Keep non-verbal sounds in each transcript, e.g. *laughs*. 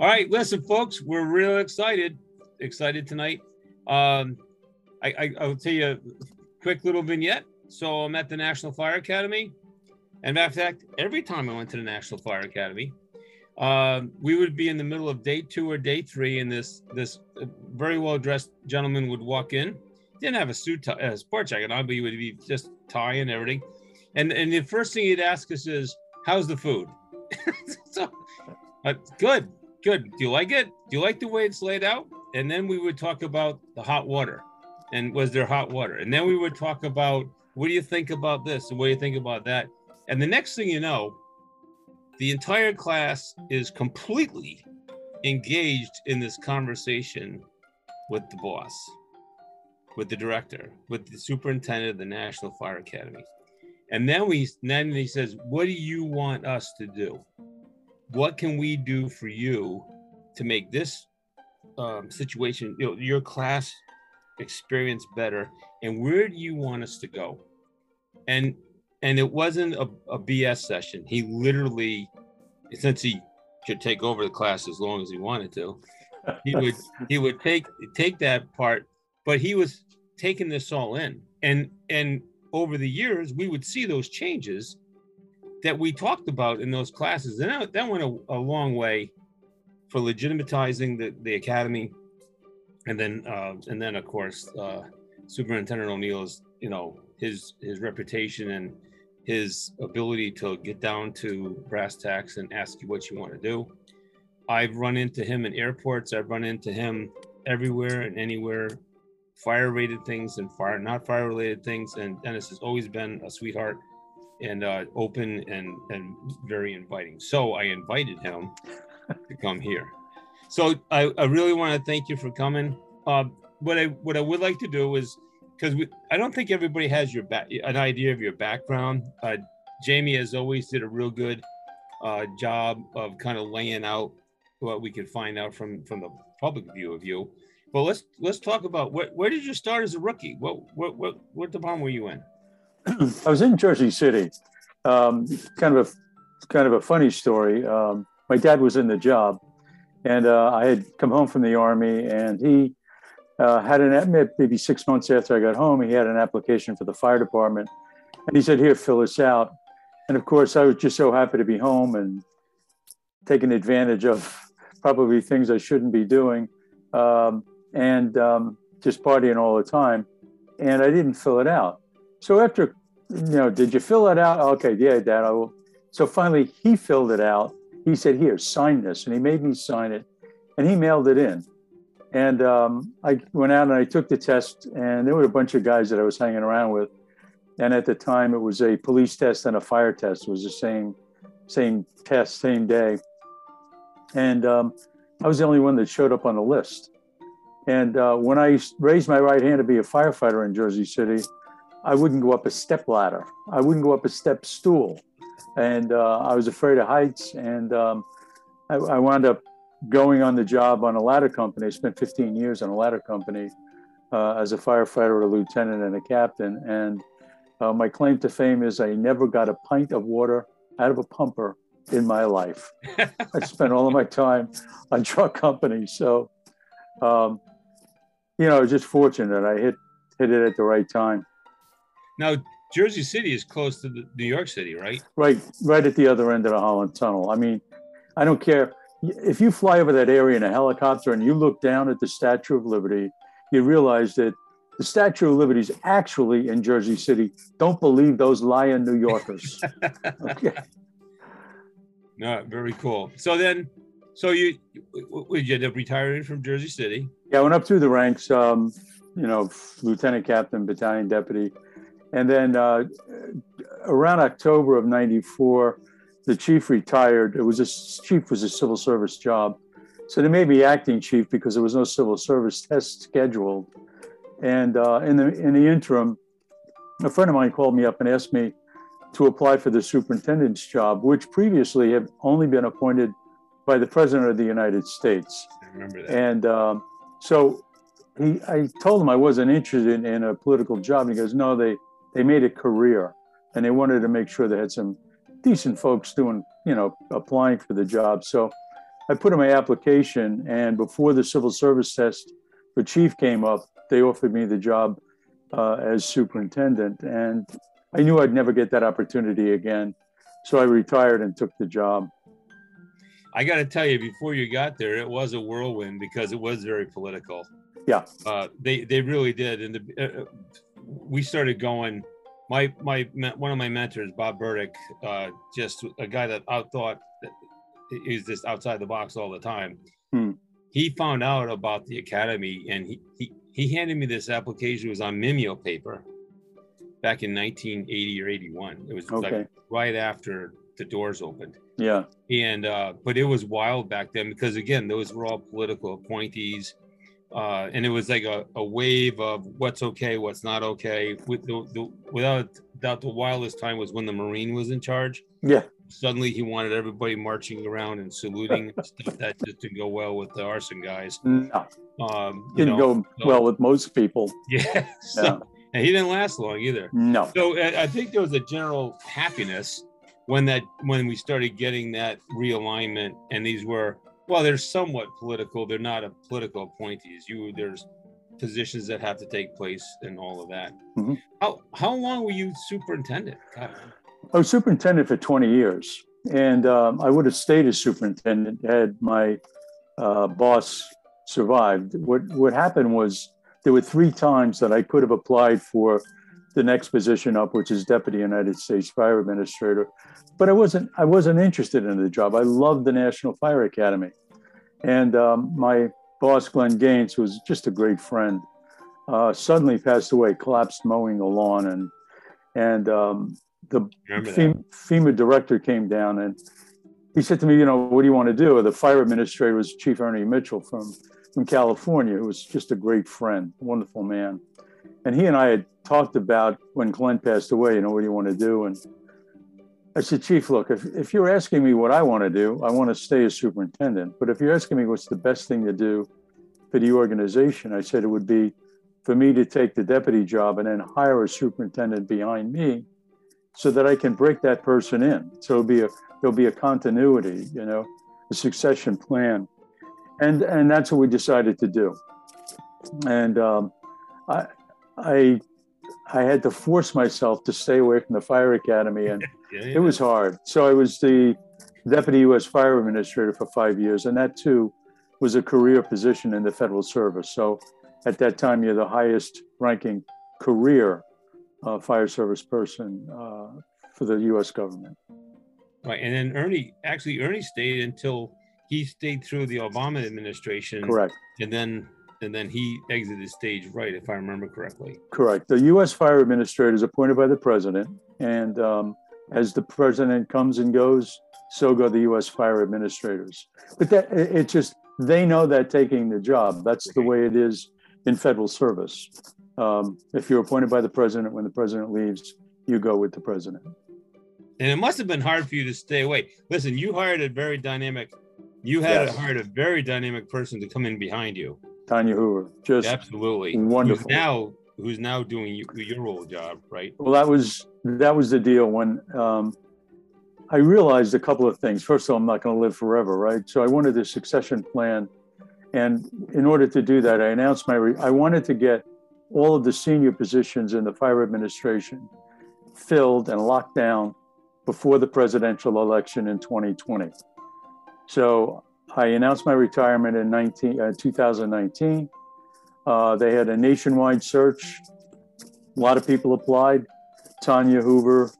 All right, listen, folks, we're real excited, excited tonight. Um, I, I I'll tell you a quick little vignette. So I'm at the National Fire Academy, and in fact, every time I went to the National Fire Academy, um, we would be in the middle of day two or day three, and this this very well dressed gentleman would walk in. Didn't have a suit, tie, a sport jacket on, but he would be just tie and everything. And and the first thing he'd ask us is, "How's the food?" *laughs* so, uh, good, good. Do you like it? Do you like the way it's laid out? And then we would talk about the hot water, and was there hot water? And then we would talk about what do you think about this and what do you think about that? And the next thing you know, the entire class is completely engaged in this conversation with the boss, with the director, with the superintendent of the National Fire Academy. And then we then he says, What do you want us to do? What can we do for you to make this um, situation, you know, your class experience better? And where do you want us to go? And and it wasn't a, a BS session. He literally, since he could take over the class as long as he wanted to, he would *laughs* he would take take that part, but he was taking this all in. And and over the years, we would see those changes that we talked about in those classes, and that, that went a, a long way for legitimatizing the, the academy. And then uh, and then of course, uh, Superintendent Onieal's you know his his reputation and his ability to get down to brass tacks and ask you what you want to do. I've run into him in airports. I've run into him everywhere and anywhere, fire rated things and fire not fire related things. And Denis has always been a sweetheart and uh, open and and very inviting. So I invited him to come here. So I, I really want to thank you for coming. Uh, what I what I would like to do is because I don't think everybody has your back an idea of your background. Uh, Jamie, as always, did a real good uh, job of kind of laying out what we could find out from from the public view of you. But let's let's talk about where, where did you start as a rookie? What what what what department were you in? I was in Jersey City. Um, kind of a kind of a funny story. Um, my dad was in the job, and uh, I had come home from the army, and he uh, had an maybe six months after I got home, he had an application for the fire department, and he said, "Here, fill this out." And of course, I was just so happy to be home and taking advantage of probably things I shouldn't be doing, um, and um, just partying all the time. And I didn't fill it out. So after, know, did you fill it out? Okay, yeah, Dad. I will. So finally, he filled it out. He said, "Here, sign this," and he made me sign it, and he mailed it in. And um, I went out and I took the test, and there were a bunch of guys that I was hanging around with. And at the time, it was a police test and a fire test. It was the same, same test, same day. And um, I was the only one that showed up on the list. And uh, when I raised my right hand to be a firefighter in Jersey City, I wouldn't go up a step ladder. I wouldn't go up a step stool. And uh, I was afraid of heights. And um, I, I wound up going on the job on a ladder company. I spent 15 years on a ladder company uh, as a firefighter, a lieutenant, and a captain. And uh, my claim to fame is I never got a pint of water out of a pumper in my life. *laughs* I spent all of my time on truck companies. So, um, you know, I was just fortunate. I hit hit it at the right time. Now, Jersey City is close to New York City, right? Right, right at the other end of the Holland Tunnel. I mean, I don't care if you fly over that area in a helicopter and you look down at the Statue of Liberty, you realize that the Statue of Liberty is actually in Jersey City. Don't believe those lying New Yorkers. *laughs* okay. No, very cool. So then, so you you end up retiring from Jersey City? Yeah, I went up through the ranks. Um, you know, lieutenant captain, battalion deputy, and then uh, around October of '94 the chief retired. It was a chief was a civil service job, so they made me acting chief because there was no civil service *laughs* test scheduled. And uh, in the in the interim, a friend of mine called me up and asked me to apply for the superintendent's job, which previously had only been appointed by the president of the United States. I remember that. And um, so he, I told him I wasn't interested in, in a political job. And he goes, no, they they made a career, and they wanted to make sure they had some decent folks doing, you know, applying for the job. So I put in my application, and before the civil service test for chief came up, they offered me the job uh, as superintendent, and I knew I'd never get that opportunity again. So I retired and took the job. I got to tell you, before you got there, it was a whirlwind because it was very political. Yeah, uh, they they really did, and the, uh, we started going. My my one of my mentors, Bob Burdick, uh, just a guy that I thought is just outside the box all the time. Hmm. He found out about the academy, and he, he he handed me this application. It was on Mimeo paper back in 1980 or 81. It was okay. like right after the doors opened. Yeah. And uh, but it was wild back then because again, those were all political appointees. Uh, and it was like a, a wave of what's okay, what's not okay. With the, the without doubt, the wildest time was when the Marine was in charge. Yeah. Suddenly, he wanted everybody marching around and saluting *laughs* stuff that just didn't go well with the arson guys. No, um, didn't know, go so, well with most people. Yeah. *laughs* So, yeah. And he didn't last long either. No. So I think there was a general happiness when that when we started getting that realignment, and these were well, they're somewhat political. They're not a political appointees. You there's positions that have to take place and all of that. Mm-hmm. How how long were you superintendent? God. I was superintendent for 20 years, and um, I would have stayed as superintendent had my uh, boss survived. What what happened was there were three times that I could have applied for the next position up, which is Deputy United States Fire Administrator, but I wasn't I wasn't interested in the job. I loved the National Fire Academy, and um, my boss Glenn Gaines was just a great friend. Uh, suddenly passed away, collapsed mowing the lawn, and and um, the FEMA, FEMA, director came down and he said to me, you know, what do you want to do? The fire administrator was Chief Ernie Mitchell from from California, who was just a great friend, wonderful man. And he and I had talked about when Glenn passed away, you know, what do you want to do? And I said, Chief, look, if, if you're asking me what I want to do, I want to stay as superintendent. But if you're asking me what's the best thing to do for the organization, I said it would be for me to take the deputy job and then hire a superintendent behind me so that I can break that person in. So it'll be a there'll be a continuity, you know, a succession plan and and that's what we decided to do. And um, I I I had to force myself to stay away from the fire academy, and *laughs* yeah, yeah. it was hard. So I was the deputy U.S. fire administrator for five years, and that too was a career position in the federal service. So at that time, you're the highest ranking career uh, fire service person uh, for the U.S. government. Right, and then Ernie actually Ernie stayed until he stayed through the Obama administration. Correct. And then and then he exited stage right, if I remember correctly. Correct. The U.S. Fire Administrator is appointed by the president, and um, as the president comes and goes, so go the U.S. Fire Administrators. But that it, just they know that taking the job. That's the way it is in federal service. Um, if you're appointed by the president, when the president leaves, you go with the president. And it must have been hard for you to stay away. Listen, you hired a very dynamic you had yes. hired a very dynamic person to come in behind you. Tonya Hoover, just absolutely wonderful. Who's now, who's now doing your old job, right? Well, that was that was the deal when um, I realized a couple of things. First of all, I'm not going to live forever, right? So I wanted a succession plan, and in order to do that, I announced my. Re- I wanted to get all of the senior positions in the fire administration filled and locked down before the presidential election in 2020. So I announced my retirement in 19, uh, 2019. Uh, they had a nationwide search. A lot of people applied. Tonya Hoover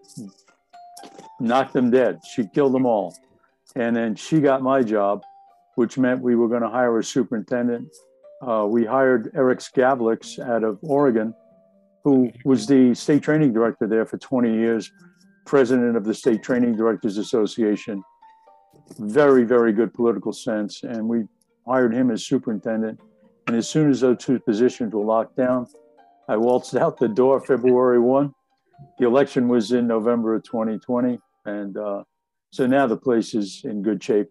knocked them dead. She killed them all. And then she got my job, which meant we were going to hire a superintendent. Uh, we hired Eriks Gabliks out of Oregon, who was the state training director there for 20 years, president of the State Training Directors Association very, very good political sense. And we hired him as superintendent. And as soon as those two positions were locked down, I waltzed *laughs* out the door February 1. The election was in November of 2020. And uh, so now the place is in good shape.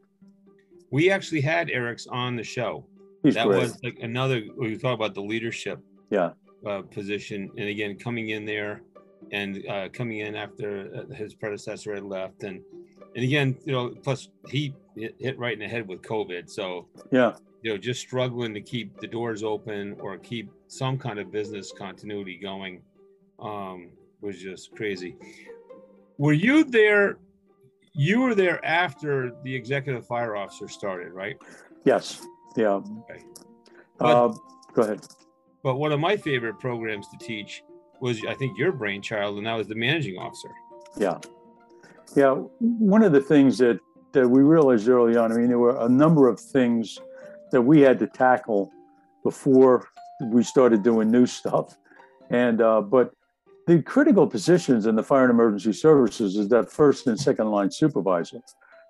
We actually had Eric's on the show. He's that great. was like another, we talk about the leadership yeah. Uh, position. And again, coming in there and uh, coming in after uh, his predecessor had left. And and again, you know, plus he hit, right in the head with COVID. So yeah, you know, just struggling to keep the doors open or keep some kind of business continuity going um, was just crazy. Were you there? You were there after the executive fire officer started, right? Yes. Yeah. Okay. Uh, go ahead. But one of my favorite programs to teach was, I think, your brainchild, and that was the managing officer. Yeah. Yeah. One of the things that, that we realized early on, I mean, there were a number of things that we had to tackle before we started doing new stuff. And, uh, but the critical positions in the fire and emergency services is that first and second line supervisor.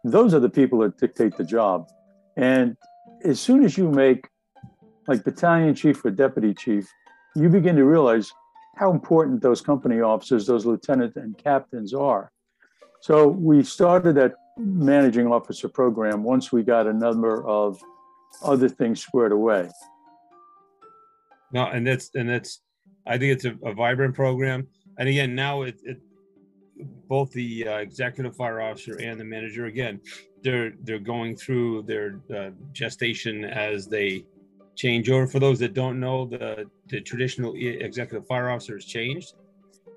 Those are the people that dictate the job. And as soon as you make like battalion chief or deputy chief, you begin to realize how important those company officers, those lieutenants and captains are. So we started that managing officer program once we got a number of other things squared away. No, and that's and that's I think it's a, a vibrant program. And again, now it, it both the uh, executive fire officer and the manager again, they're they're going through their uh, gestation as they change over. For those that don't know, the the traditional executive fire officer has changed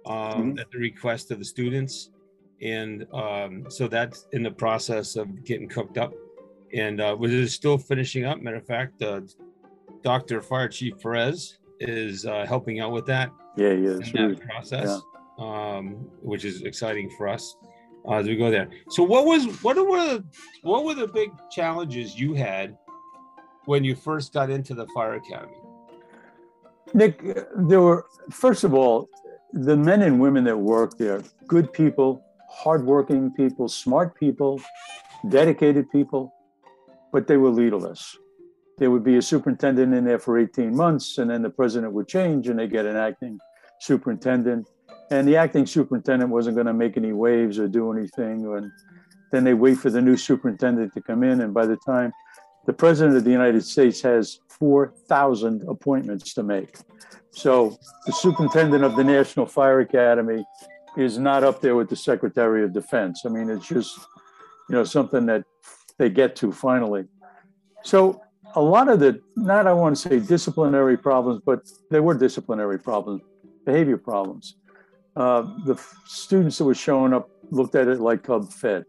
um, mm-hmm. at the request of the students, and um, so that's in the process of getting cooked up. And uh, was still finishing up. Matter of fact, uh, Dr. Fire Chief Perez is uh, helping out with that. Yeah, yeah, that process, yeah. Um, which is exciting for us uh, as we go there. So, what was what were what were the big challenges you had when you first got into the fire academy? Nick, there were first of all the men and women that work there, good people, hardworking people, smart people, dedicated people, but they were leaderless. There would be a superintendent in there for 18 months, and then the president would change, and they get an acting superintendent. And the acting superintendent wasn't going to make any waves or do anything. And then they wait for the new superintendent to come in, and by the time the president of the United States has 4,000 appointments to make. So the superintendent of the National Fire Academy is not up there with the Secretary of Defense. I mean, it's just, you know, something that they get to finally. So a lot of the, not I want to say disciplinary problems, but there were disciplinary problems, behavior problems. Uh, the students that were showing up looked at it like Club Fed.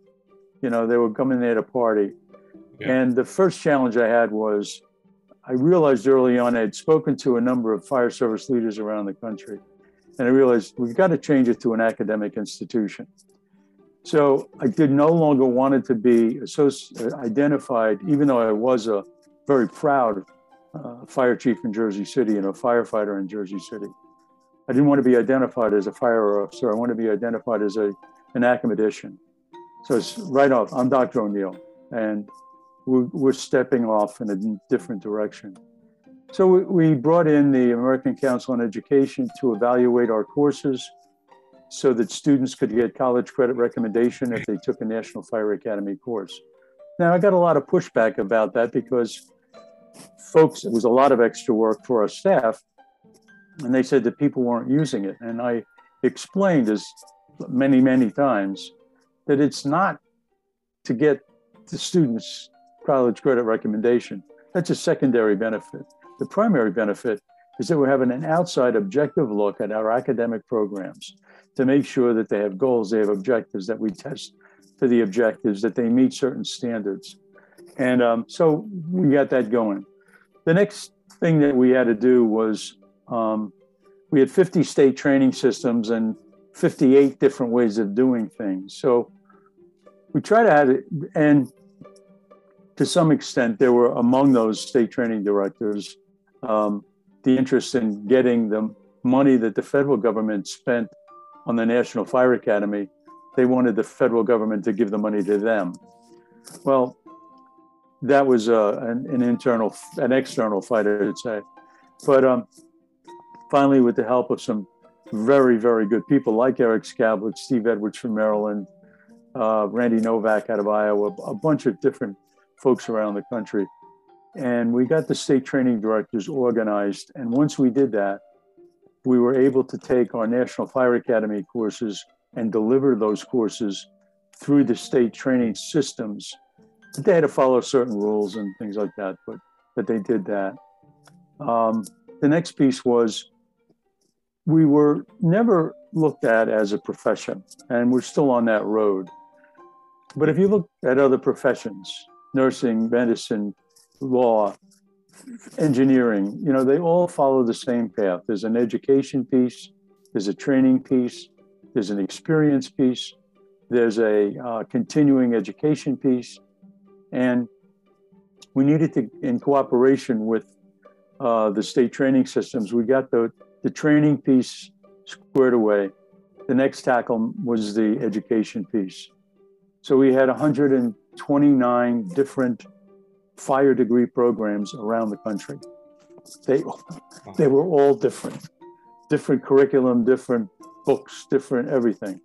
You know, they were coming there to party. And the first challenge I had was I realized early on I had spoken to a number of fire service leaders around the country. And I realized we've got to change it to an academic institution. So I did no longer wanted to be identified, even though I was a very proud uh, fire chief in Jersey City and a firefighter in Jersey City. I didn't want to be identified as a fire officer. I want to be identified as a, an academician. So it's right off. I'm Dr. Onieal. And we're, we're stepping off in a different direction. So we brought in the American Council on Education to evaluate our courses so that students could get college credit recommendation if they took a National Fire Academy course. Now, I got a lot of pushback about that because folks, it was a lot of extra work for our staff, and they said that people weren't using it. And I explained as many, many times that it's not to get the students college credit recommendation. That's a secondary benefit. The primary benefit is that we're having an outside objective look at our academic programs to make sure that they have goals, they have objectives, that we test for the objectives, that they meet certain standards. And um, so we got that going. The next thing that we had to do was um, we had 50 state training systems and 58 different ways of doing things. So we try to have it, and to some extent, there were among those state training directors um, the interest in getting the money that the federal government spent on the National Fire Academy. They wanted the federal government to give the money to them. Well, that was uh, an, an, internal, an external fight, I would say. But um, finally, with the help of some very, very good people like Eriks Gabliks, Steve Edwards from Maryland, uh, Randy Novak out of Iowa, a bunch of different folks around the country. And we got the state training directors organized. And once we did that, we were able to take our National Fire Academy courses and deliver those courses through the state training systems they had to follow certain rules and things like that, but but they did that. Um, the next piece was we were never looked at as a profession, and we're still on that road. But if you look at other professions, nursing, medicine, law, engineering, you know, they all follow the same path. There's an education piece, there's a training piece, there's an experience piece, there's a uh, continuing education piece, and we needed to, in cooperation with uh, the state training systems, we got the, the training piece squared away. The next tackle was the education piece. So we had 129 different fire degree programs around the country. They, they were all different, different curriculum, different books, different everything.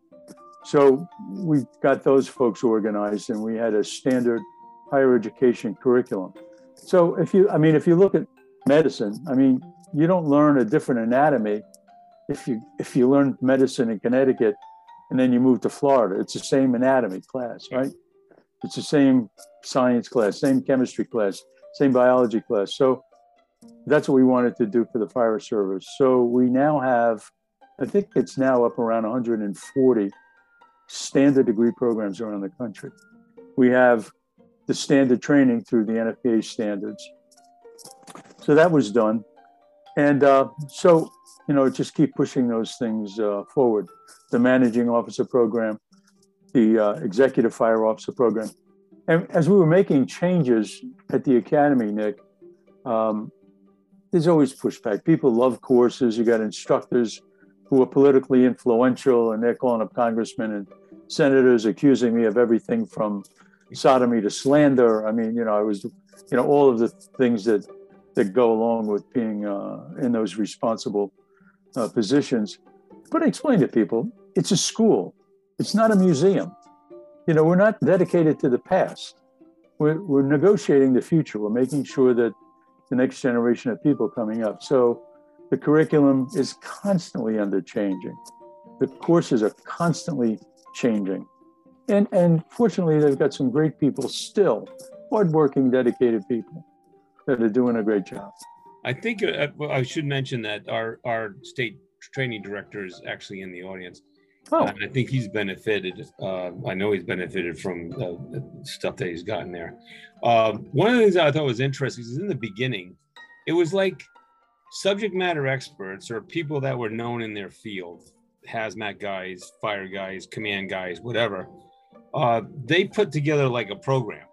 So we got those folks organized and we had a standard higher education curriculum. So if you, I mean, if you look at medicine, I mean, you don't learn a different anatomy if you if you learn medicine in Connecticut and then you move to Florida. It's the same anatomy class, right? It's the same science class, same chemistry class, same biology class. So that's what we wanted to do for the fire service. So we now have, I think it's now up around 140 standard degree programs around the country. We have the standard training through the NFPA standards. So that was done. And uh, so, you know, just keep pushing those things uh, forward. The managing officer program, the uh, executive fire officer program. And as we were making changes at the academy, Nick, um, there's always pushback. People love courses. You got instructors who are politically influential, and they're calling up congressmen and senators accusing me of everything from sodomy to slander. I mean, you know, I was, you know, all of the things that that go along with being uh, in those responsible uh, positions. But I explain to people, it's a school. It's not a museum. You know, we're not dedicated to the past. We're, we're negotiating the future. We're making sure that the next generation of people coming up. So the curriculum is constantly under changing. The courses are constantly changing. And, and fortunately, they've got some great people still, hardworking, dedicated people that are doing a great job. I think uh, I should mention that our, our state training director is actually in the audience. Oh. And I think he's benefited. Uh, I know he's benefited from the stuff that he's gotten there. Um, one of the things I thought was interesting is in the beginning, it was like subject matter experts or people that were known in their field, hazmat guys, fire guys, command guys, whatever. Uh, they put together like a program.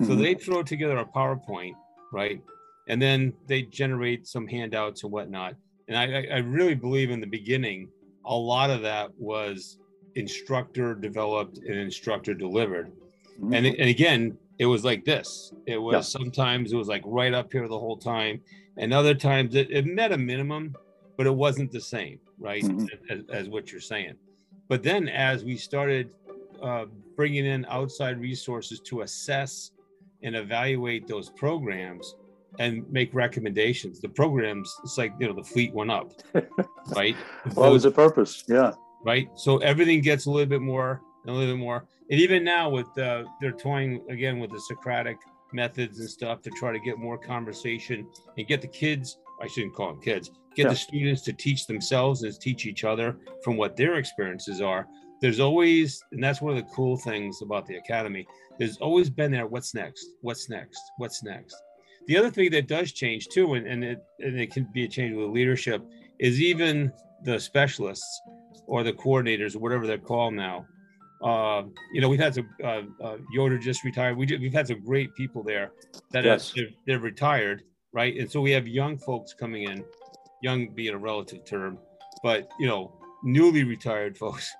Mm-hmm. So they throw together a PowerPoint, right? And then they generate some handouts and whatnot. And I, I really believe in the beginning, a lot of that was instructor developed and instructor delivered. Mm-hmm. And, and again, it was like this. It was yeah. sometimes it was like right up here the whole time, and other times it, it met a minimum, but it wasn't the same, right? Mm-hmm. As, as, what you're saying. But then as we started uh, bringing in outside resources to assess and evaluate those programs, and make recommendations. The programs, it's like you know, the fleet went up, *laughs* right? well, was the purpose? Yeah. Right. So everything gets a little bit more, and a little bit more, and even now with uh, they're toying again with the Socratic methods and stuff to try to get more conversation and get the kids. I shouldn't call them kids. Get yeah. the students to teach themselves and teach each other from what their experiences are. There's always, and that's one of the cool things about the academy. There's always been there. What's next? What's next? What's next? The other thing that does change too, and, and it and it can be a change with leadership, is even the specialists or the coordinators or whatever they're called now. Uh, you know, we've had some uh, uh, Yoder just retired. We have had some great people there that yes. have, they're, they're retired, right? And so we have young folks coming in, young being a relative term, but you know, newly retired *laughs* folks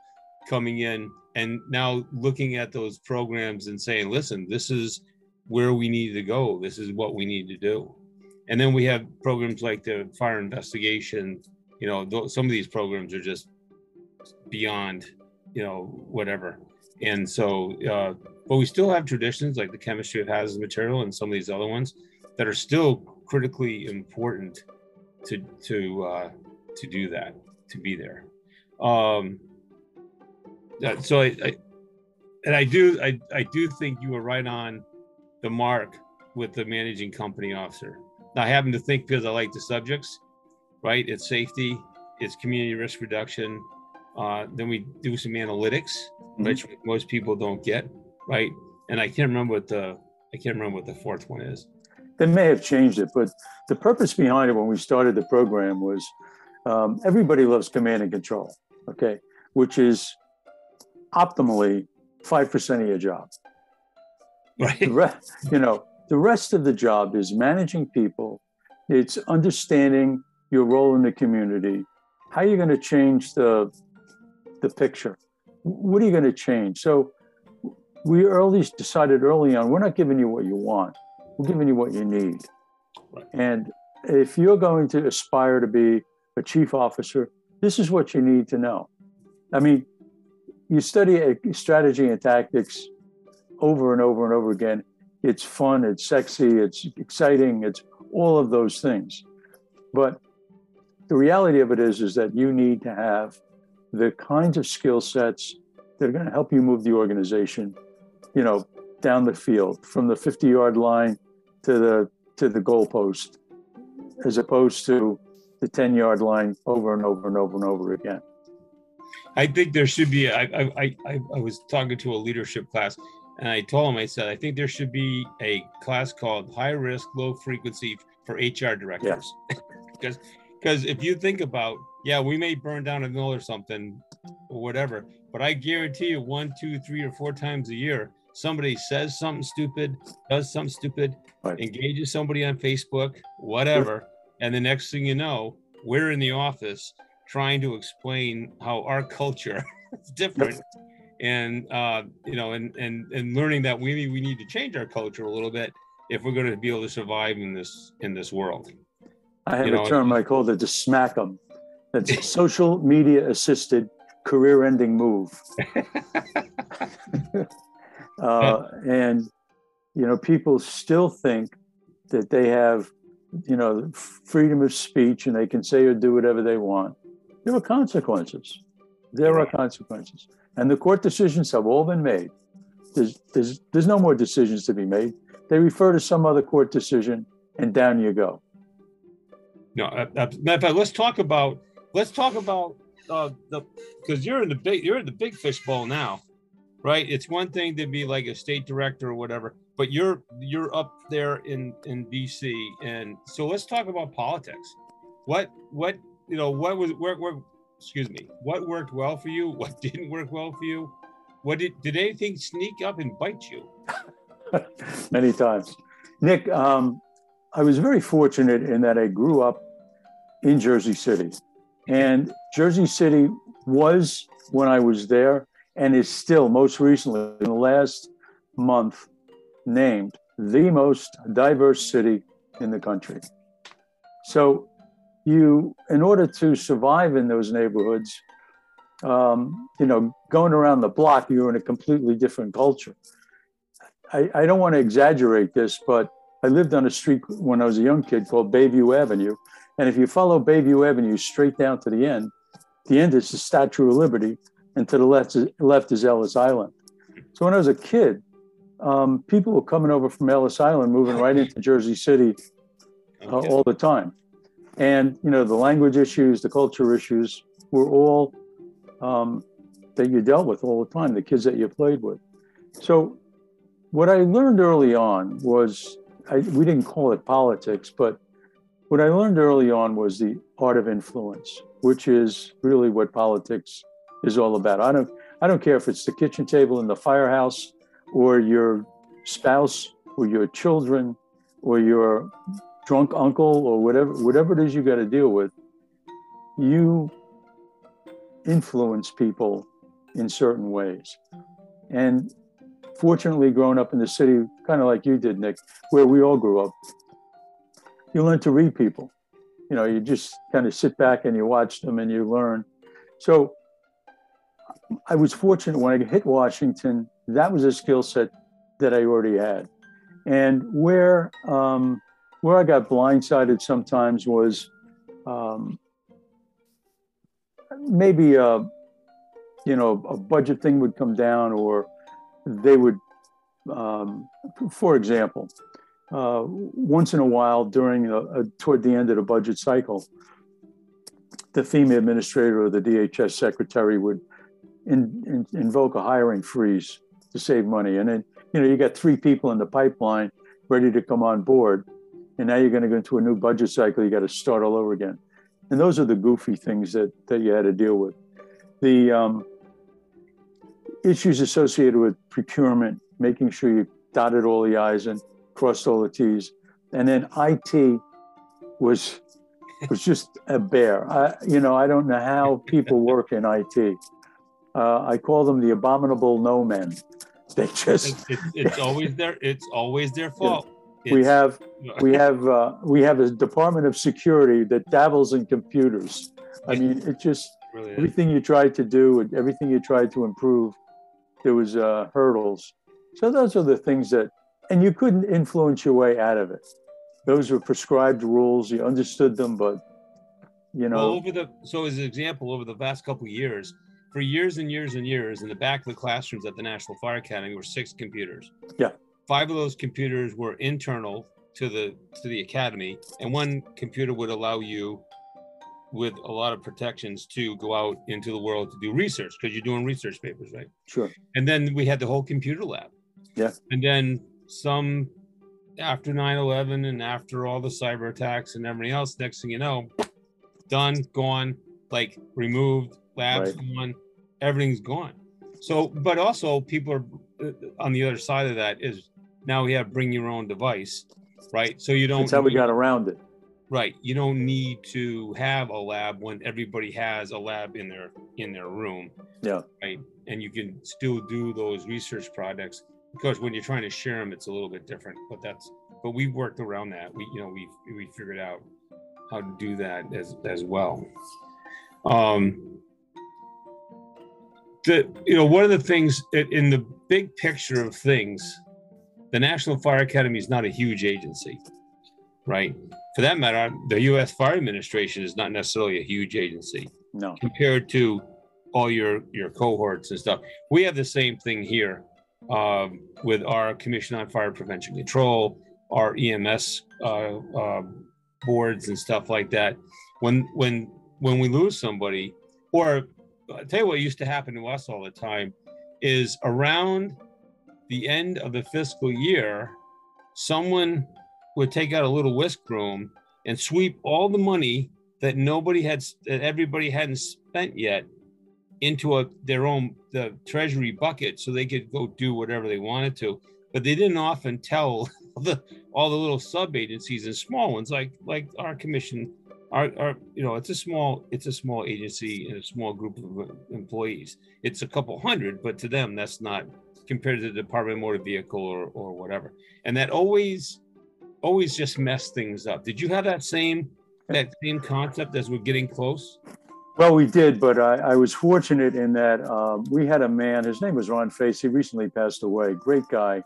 coming in and now looking at those programs and saying, listen, this is where we need to go. This is what we need to do. And then we have programs like the fire investigation. You know, th- some of these programs are just beyond, you know, whatever. And so, uh, but we still have traditions like the chemistry of hazardous material and some of these other ones that are still critically important to to uh, to do that, to be there. Um, so I, I and I do I, I do think you were right on the mark with the managing company officer. Now, I happen to think because I like the subjects, right? It's safety, it's community risk reduction. Uh, then we do some analytics, mm-hmm. which most people don't get, right? And I can't remember what the I can't remember what the fourth one is. They may have changed it, but the purpose behind it when we started the program was um, everybody loves command and control, okay, which is optimally five percent of your job. Right. The re- you know, the rest of the job is managing people. It's understanding your role in the community. How are you going to change the the picture? What are you going to change? So we early decided early on, we're not giving you what you want. We're giving you what you need. Right. And if you're going to aspire to be a chief officer, this is what you need to know. I mean, you study uh, strategy and tactics over and over and over again. It's fun, it's sexy, it's exciting, it's all of those things. But the reality of it is, is that you need to have the kinds of skill sets that are going to help you move the organization, you know, down the field from the 50 yard line to the to the goalpost, as opposed to the 10 yard line over and over and over and over again. I think there should be. I, I, I, I was talking to a leadership class, and I told him, I said, I think there should be a class called High Risk, Low Frequency for HR directors. because *laughs* because if you think about, yeah, we may burn down a mill or something, or whatever, but I guarantee you, one, two, three, or four times a year, somebody says something stupid, does something stupid, right. engages somebody on Facebook, whatever, and the next thing you know, we're in the office trying to explain how our culture *laughs* is different and uh, you know and and and learning that we we need to change our culture a little bit if we're going to be able to survive in this in this world. I have you a know, term i call it the smack them that's *laughs* social media assisted career ending move. *laughs* Uh, and you know people still think that they have you know freedom of speech and they can say or do whatever they want. There are consequences. There are consequences. And the court decisions have all been made. There's, there's, there's no more decisions to be made. They refer to some other court decision, and down you go. No, uh, uh, matter of fact, let's talk about let's talk about uh, the because you're in the big you're in the big fishbowl now, right? It's one thing to be like a state director or whatever, but you're you're up there in in DC, and so let's talk about politics. What what you know, what was where, where excuse me, what worked well for you? What *laughs* didn't work well for you? What did did anything sneak up and bite you? *laughs* Many times, Nick. Um, I was very fortunate in that I grew up in Jersey City, and Jersey City was when I was there, and is still most recently in the last month named the most diverse city in the country. So you, in order to survive in those neighborhoods, um, you know, going around the block, you're in a completely different culture. I, I don't want to exaggerate this, but I lived on a street when I was a young kid called Bayview Avenue. And if you follow Bayview Avenue straight down to the end, the end is the Statue of Liberty, and to the left is, left is Ellis Island. So when I was a kid, um, people were coming over from Ellis Island, moving right into Jersey City uh, all the time. And you know, the language issues, the culture issues were all um, that you dealt with all the time. The kids that you played with. So, what I learned early on was I, we didn't call it politics, but what I learned early on was the art of influence, which is really what politics is all about. I don't I don't care if it's the kitchen table in the firehouse or your spouse or your children or your drunk uncle or whatever whatever it is you got to deal with you influence people in certain ways. And fortunately growing up in the city kind of like you did nick where we all grew up you learn to read people. You know you just kind of sit back and you watch them and you learn. So i was fortunate when i hit washington that was a skill set that i already had. And where um, where I got blindsided sometimes was um, maybe a, you know a budget thing would come down or they would um, for example, uh, once in a while during a, a, toward the end of the budget cycle, the FEMA administrator or the DHS secretary would in, in, invoke a hiring freeze to save money. And then, you know, you got three people in the pipeline ready to come on board. And now you're going to go into a new budget cycle. You got to start all over again. And those are the goofy things that, that you had to deal with. The um, issues associated with procurement, making sure you dotted all the I's and crossed all the T's. And then IT was was just a bear. I, you know, I don't know how people work in IT. Uh, I call them the abominable no men. They just it's, it's, it's always their it's always their fault. We have we have uh, we have a Department of Security that dabbles in computers. I mean, it just really everything you tried to do and everything you tried to improve, there was uh, hurdles. So those are the things that, and you couldn't influence your way out of it. Those were prescribed rules. You understood them, but you know. Well, over the so as an example, over the past couple years, for years and years and years, in the back of the classrooms at the National Fire Academy were six computers. Yeah. Five of those computers were internal to the to the academy, and one computer would allow you with a lot of protections to go out into the world to do research because you're doing research papers, right? Sure. And then we had the whole computer lab. Yeah. And then some after 9-11 and after all the cyber attacks and everything else, next thing you know, done, gone, like removed, labs right. gone, everything's gone. So, but also people are uh, on the other side of that is now we have bring your own device, right? So you don't. That's how we got around it. Right. You don't need to have a lab when everybody has a lab in their in their room. Yeah. Right. And you can still do those research projects because when you're trying to share them, it's a little bit different. But that's but we worked around that. We you know we we figured out how to do that as as well. Um, the you know one of the things in the big picture of things, the National Fire Academy is not a huge agency, right? For that matter, the U.S. Fire Administration is not necessarily a huge agency. No. Compared to all your your cohorts and stuff, we have the same thing here um, with our Commission on Fire Prevention Control, our EMS uh, uh, boards and stuff like that. When when when we lose somebody, or I'll tell you what used to happen to us all the time is around the end of the fiscal year, someone would take out a little whisk broom and sweep all the money that nobody had that everybody hadn't spent yet into a their own the treasury bucket so they could go do whatever they wanted to. But they didn't often tell *laughs* the all the little sub agencies and small ones like like our commission our, our you know it's a small it's a small agency and a small group of employees. It's a couple hundred but to them that's not compared to the department of motor vehicle or, or whatever. And that always always just messed things up. Did you have that same that same concept as we're getting close? Well we did but i, I was fortunate in that um, we had a man his name was ron face he recently passed away great guy.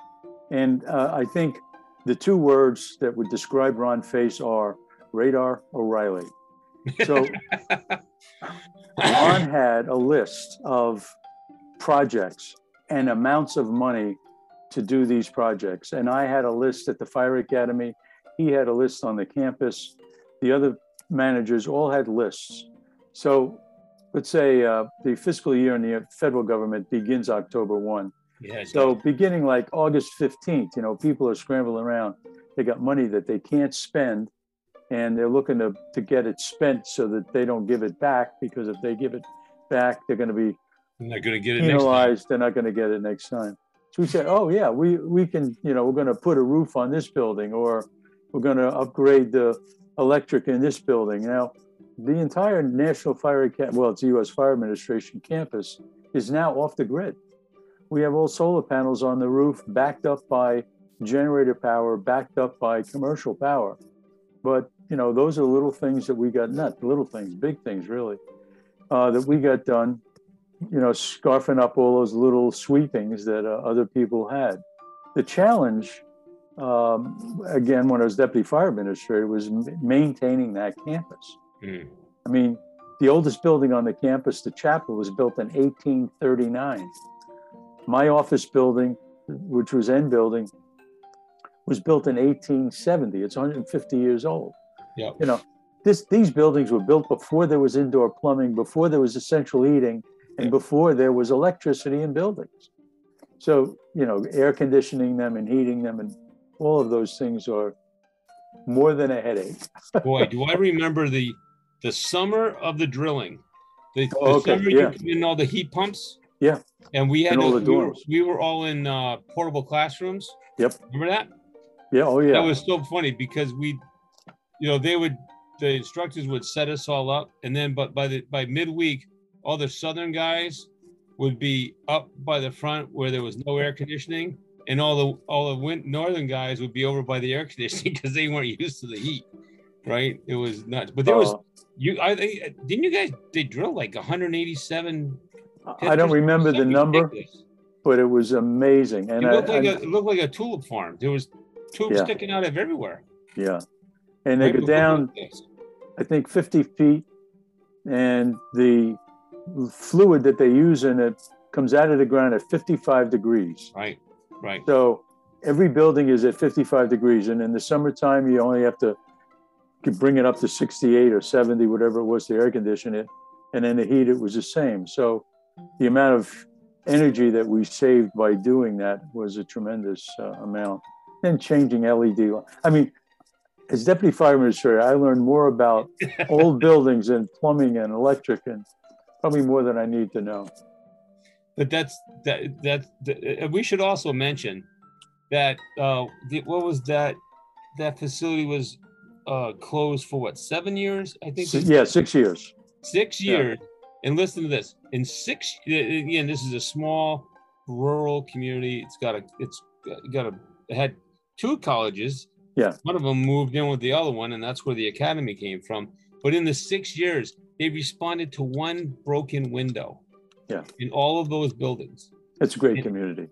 And uh, i think the two words that would describe ron face are Radar O'Reilly. So *laughs* Ron had a list of projects and amounts of money to do these projects. And I had a list at the Fire Academy. He had a list on the campus. The other managers all had lists. So let's say uh, the fiscal year in the federal government begins October 1. Yeah, so beginning like August 15th, you know, people are scrambling around. They got money that they can't spend and they're looking to, to get it spent so that they don't give it back because if they give it back, they're going to be they're not going to get it next time. penalized. They're not going to get it next time. So we said, oh yeah, we we can you know we're going to put a roof on this building or we're going to upgrade the electric in this building. Now, the entire National Fire well, it's the U.S. Fire Administration campus, is now off the grid. We have all solar panels on the roof, backed up by generator power, backed up by commercial power. But you know, those are little things that we got, not little things, big things really, uh, that we got done, you know, scarfing up all those little sweepings that uh, other people had. The challenge, um, again, when I was deputy fire administrator, was maintaining that campus. Mm. I mean, the oldest building on the campus, the chapel, was built in 1839. My office building which was N building, was built in 1870. It's 150 years old. Yeah. You know, this these buildings were built before there was indoor plumbing, before there was essential heating, and before there was electricity in buildings. So, you know, air conditioning them and heating them and all of those things are more than a headache. *laughs* Boy, do I remember the the summer of the drilling. The, the Oh, okay, summer yeah. you in all the heat pumps. Yeah. And we had And all the we, were, we were all in uh, portable classrooms. Yep. Remember that? Yeah, oh yeah. That was so funny because we, you know, they would the instructors would set us all up, and then but by the by midweek, all the southern guys would be up by the front where there was no air conditioning, and all the all the win- northern guys would be over by the air *laughs* conditioning because they weren't used to the heat. Right? It was nuts. But there was Uh, you. I didn't you guys? They drilled like 187. I don't remember the number, ridiculous. but it was amazing. And It I, looked like I- a it looked like a tulip farm. There was tubes Yeah. sticking out of everywhere. yeah. And they go down. I think, 50 feet, and the fluid that they use in it comes out of the ground at 55 degrees. Right, right. So every building is at 55 degrees, and in the summertime, you only have to bring it up to 68 or 70, whatever it was to air condition it, and in the heat, it was the same. So the amount of energy that we saved by doing that was a tremendous uh, amount. And changing LED. I mean, as deputy fire minister, I learned more about *laughs* old buildings and plumbing and electric, and probably more than I need to know. But that's that that, that uh, we should also mention that uh the, what was that that facility was uh closed for what seven years I think Si- yeah, six years. six Yeah. years and listen to this in six again this is a small rural community it's got a it's got a it had two colleges Yeah. one of them moved in with the other one and that's where the academy came from but in the six years they responded to one broken window Yeah. in all of those buildings It's a great community.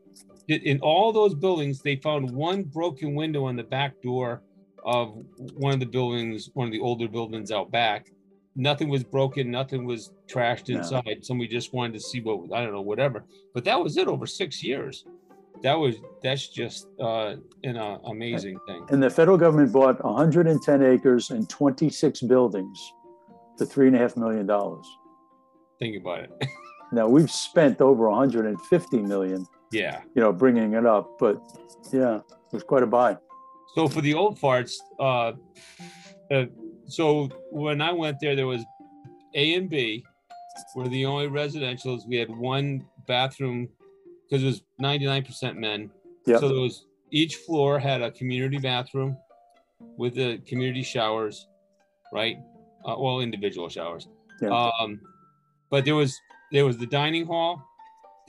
in all those buildings, they found one broken window on the back door of one of the buildings, one of the older buildings out back. Nothing was broken, nothing was trashed inside. Somebody just wanted to see what I don't know, whatever. But that was it over six years. That was that's just uh, an uh, amazing thing. And the federal government bought 110 acres and 26 buildings for three and a half million dollars. Think about it. *laughs* Now we've spent over 150 million, yeah. you know, bringing it up, but yeah, it was quite a buy. So for the old farts, uh, uh, so when I went there, there was A and B were the only residentials. We had one bathroom because it was 99% men. Yep. So there was each floor had a community bathroom with the community showers, right? Uh, well, individual showers. Yeah. Um, but there was there was the dining hall,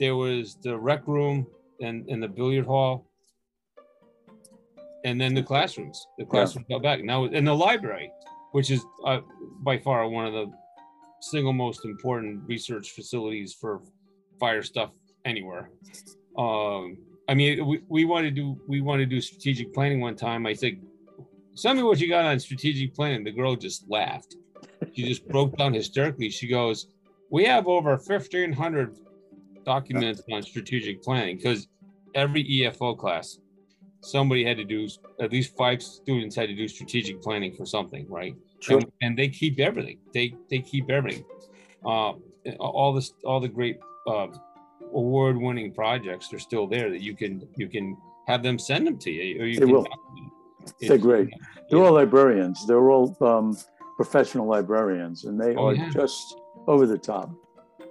there was the rec room and, and the billiard hall, and then the classrooms. The classrooms out back now, and the library, which is uh, by far one of the single most important research facilities for fire stuff anywhere. Um, I mean, we, we want to do we want to do strategic planning one time. I said, "Tell me what you got on strategic planning." The girl just laughed. She just broke down hysterically. She goes, "We have over fifteen hundred documents on strategic planning because every EFO class, somebody had to do at least five students had to do strategic planning for something, right? Sure. and, and they keep everything. They they keep everything. Uh, all this, all the great uh, award-winning projects are still there that you can you can have them send them to you, or you They can. will. They're great. They're all librarians. They're all um, professional librarians, and they Oh, are yeah. just over the top.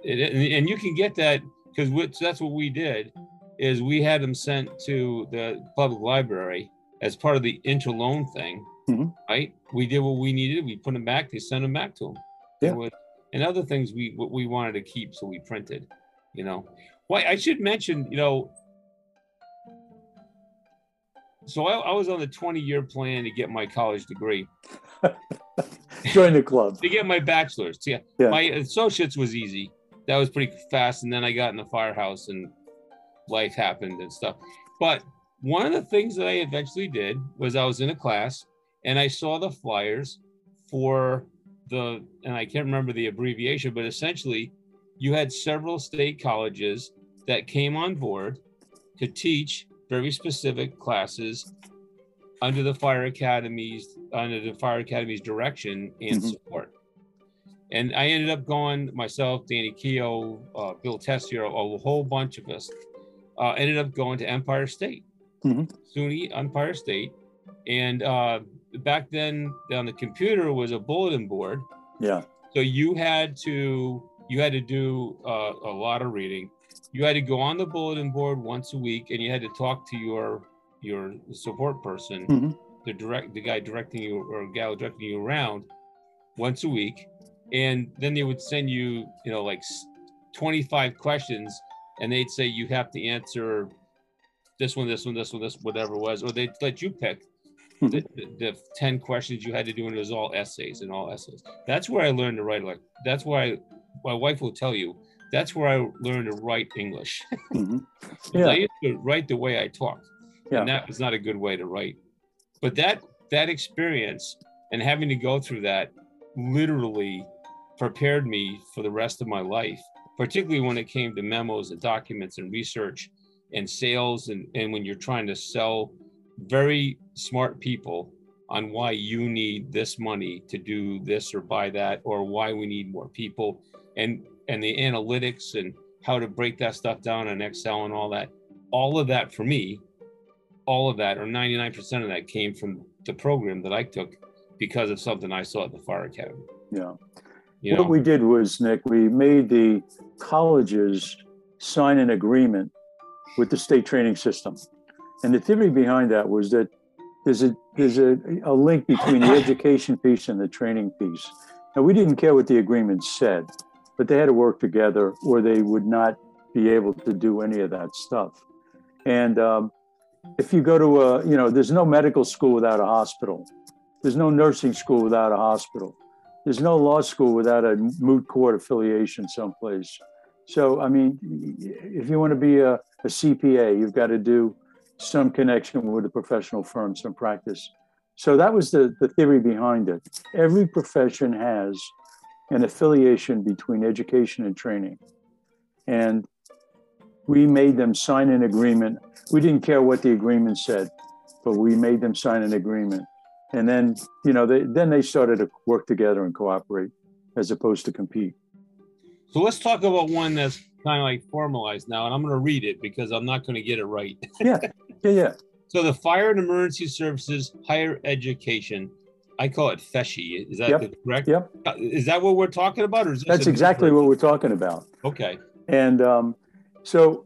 It, and, and you can get that because that's what we did is we had them sent to the public library as part of the interloan thing Mhm. right we did what we needed we put them back they sent them back to them Yeah. and other things we what we wanted to keep so we printed you know well i should mention you know so I, I was on the 20 year plan to get my college degree *laughs* *laughs* Join the club. to get my bachelor's. Yeah. Yeah. My associates was easy. That was pretty fast. And then I got in the firehouse and life happened and stuff. But one of the things that I eventually did was I was in a class and I saw the flyers for the, and I can't remember the abbreviation, but essentially you had several state colleges that came on board to teach very specific classes under the fire academies under the fire academy's direction and Mhm. support. And I ended up going myself, Danny Keogh, uh, Bill Tessier, a whole bunch of us uh, ended up going to Empire State, Mhm. SUNY Empire State. And uh, back then, on the computer was a bulletin board. Yeah. So you had to you had to do uh, a lot of reading. You had to go on the bulletin board once a week, and you had to talk to your your support person, Mhm. the direct the guy directing you or gal directing you around once a week, and then they would send you you know like 25 questions, and they'd say you have to answer this one, this one, this one, this whatever it was, or they'd let you pick the, the, the 10 questions you had to do, and it was all essays and all essays. That's where I learned to write. Like that's why I, my wife will tell you, that's where I learned to write English. Mhm. *laughs* 'Cause Yeah. I used to write the way I talked, Yeah. and that was not a good way to write. But that that experience and having to go through that literally prepared me for the rest of my life, particularly when it came to memos and documents and research and sales and, and when you're trying to sell very smart people on why you need this money to do this or buy that or why we need more people and and the analytics and how to break that stuff down in excel and all that all of that for me all of that or 99% of that came from the program that i took because of something i saw at the fire academy Yeah. you know What we did was, Nick, we made the colleges sign an agreement with the state training system. And the theory behind that was that there's a there's a, a link between the education piece and the training piece. Now we didn't care what the agreement said, but they had to work together or they would not be able to do any of that stuff. And um, if you go to a, you know, there's no medical school without a hospital. There's no nursing school without a hospital there's no law school without a moot court affiliation someplace. So, I mean, if you want to be a, a CPA, you've got to do some connection with a professional firm, some practice. So that was the, the theory behind it. Every profession has an affiliation between education and training. And we made them sign an agreement. We didn't care what the agreement said, but we made them sign an agreement and then you know they then they started to work together and cooperate as opposed to compete so let's talk about one that's kind of like formalized now and i'm going to read it because i'm not going to get it right *laughs* yeah yeah yeah so the fire and emergency services higher education i call it FESHE. is that Yep. the correct Yep. Uh, is that what we're talking about or is this that's exactly different- what we're talking about okay and um, so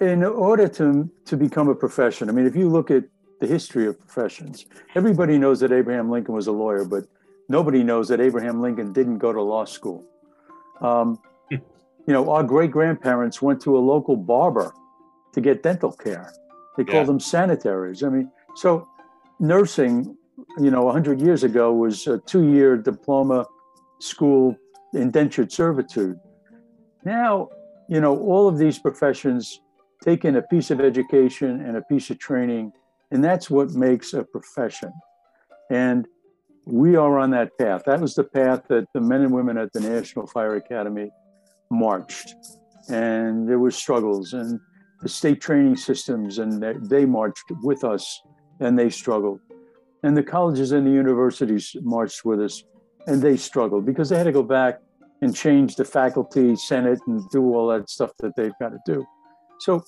in order to to become a profession i mean if you look at the history of professions everybody knows that abraham lincoln was a lawyer but nobody knows that abraham lincoln didn't go to law school. Um, *laughs* you know our great grandparents went to a local barber to get dental care. They called Yeah. them sanitaries. I mean so nursing you know 100 years ago was a two-year diploma school indentured servitude. Now you know all of these professions take in a piece of education and a piece of training and that's what makes a profession. And we are on that path. That was the path that the men and women at the national fire academy marched. And there were struggles and the state training systems and they, marched with us and they struggled. And the colleges and the universities marched with us and they struggled because they had to go back and change the faculty senate and do all that stuff that they've got to do. So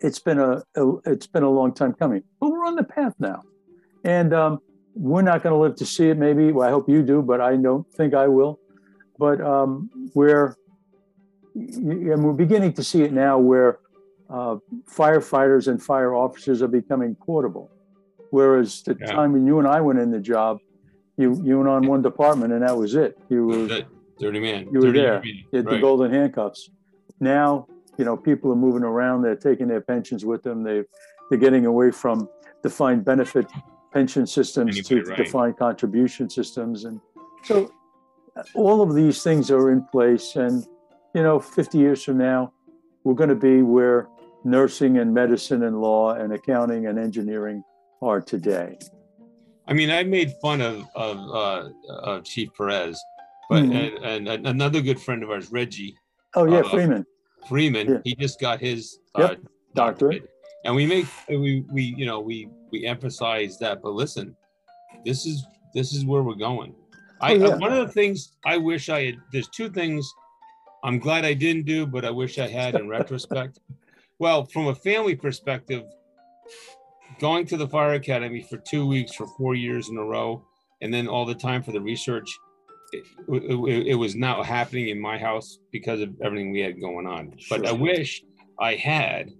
it's been a, a it's been a long time coming but we're on the path now. And um, we're not going to live to see it maybe well i hope you do but i don't think i will. But um, we're and we're beginning to see it now where uh, firefighters and fire officers are becoming portable. Whereas the Yeah. time when you and i went in the job you you went on one department and that was it. You were Good. dirty man You were there. you had the golden handcuffs. Now, you know, people are moving around. They're taking their pensions with them. They they're getting away from defined benefit pension systems Anybody, to right. defined contribution systems, and so uh, all of these things are in place. And you know, 50 years from now, we're going to be where nursing and medicine and law and accounting and engineering are today. I mean, I made fun of of, uh, of Chief Perez, but Mhm. and, and another good friend of ours, Reggie Oh yeah, Uh, Freeman. Freeman, Yeah. he just got his uh, doctorate. And we make we we you know we we emphasize that, but listen, this is this is where we're going. I, Oh, yeah. I one of the things I wish I had. There's two things I'm glad I didn't do, but I wish I had in retrospect. *laughs* Well, from a family perspective, going to the fire academy for two weeks for four years in a row, and then all the time for the research, it, it, it was not happening in my house because of everything we had going on. But I wish I had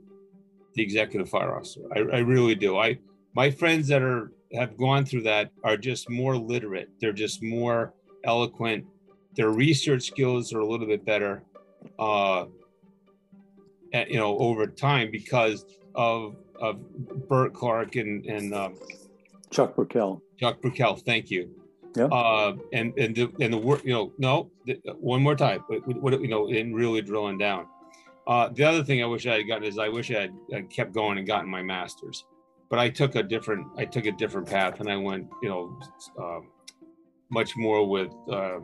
the executive fire officer. I, I really do. I my friends that are have gone through that are just more literate. They're just more eloquent. Their research skills are a little bit better, uh, at- you know, over time because of of Bert Clark and and um, Chuck Burkell. Chuck Burkell. Thank you. Yeah. Uh, and and the and the work, you know, no, the, one more time. What, what you know, and really drilling down. Uh, the other thing I wish I had gotten is I wish I had, I kept going and gotten my master's, but I took a different I took a different path and I went you know um, much more with the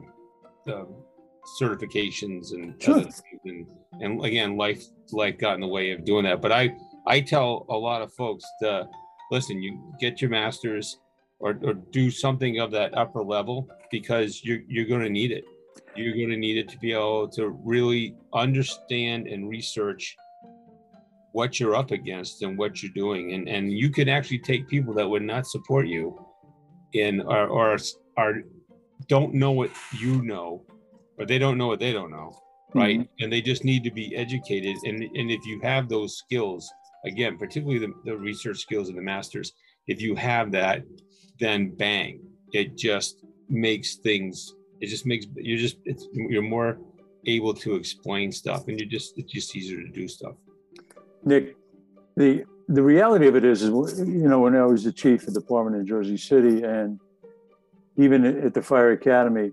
certifications and Sure. and and again life life got in the way of doing that. But I I tell a lot of folks to listen. You get your master's or, or do something of that upper level because you're you're going to need it. You're going to need it to be able to really understand and research what you're up against and what you're doing, and and you can actually take people that would not support you, in or or are don't know what you know, or they don't know what they don't know, mm-hmm. right? And they just need to be educated, and and if you have those skills, again, particularly the, the research skills of the masters, if you have that, then bang, it just makes things. It just makes you're just it's you're more able to explain stuff, and you're just it's just easier to do stuff. Nick, the the reality of it is, is you know, when I was the chief of department in Jersey City, and even at the fire academy,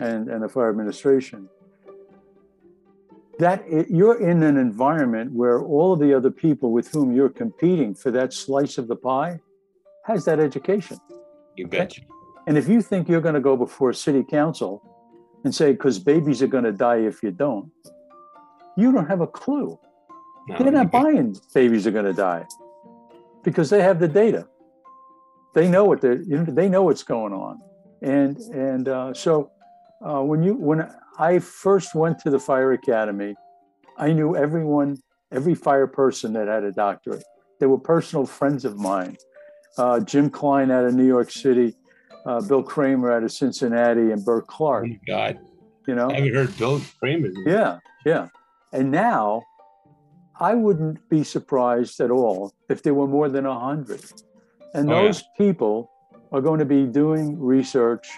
and and the fire administration, that it, you're in an environment where all of the other people with whom you're competing for that slice of the pie has that education. You Okay. And if you think you're going to go before city council and say, because babies are going to die if you don't, you don't have a clue. No, They're not buying babies are going to die because they have the data. They know what they're, they know what's going on. And, and uh, so uh, when you, when I first went to the fire academy, I knew everyone, every fire person that had a doctorate. They were personal friends of mine. Uh, Jim Klein out of New York City, uh, Bill Kramer out of Cincinnati, and Bert Oh Clark. my God, You know, I haven't heard Bill Kramer. yeah, yeah. And now I wouldn't be surprised at all if there were more than a hundred. And Oh, yeah. those people are going to be doing research.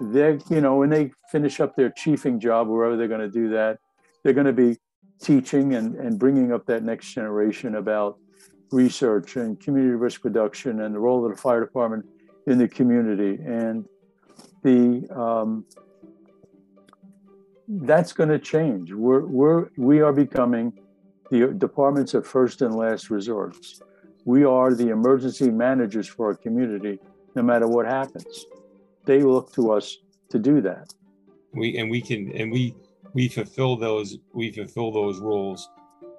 They're, you know, when they finish up their chiefing job, wherever they're going to do that, they're going to be teaching and, and bringing up that next generation about research and community risk reduction and the role of the fire department in the community. And the um, that's going to change. We're, we're, we are becoming the departments of first and last resorts. We are the emergency managers for our community, no matter what happens. They look to us to do that. we and we can and we we fulfill those we fulfill those roles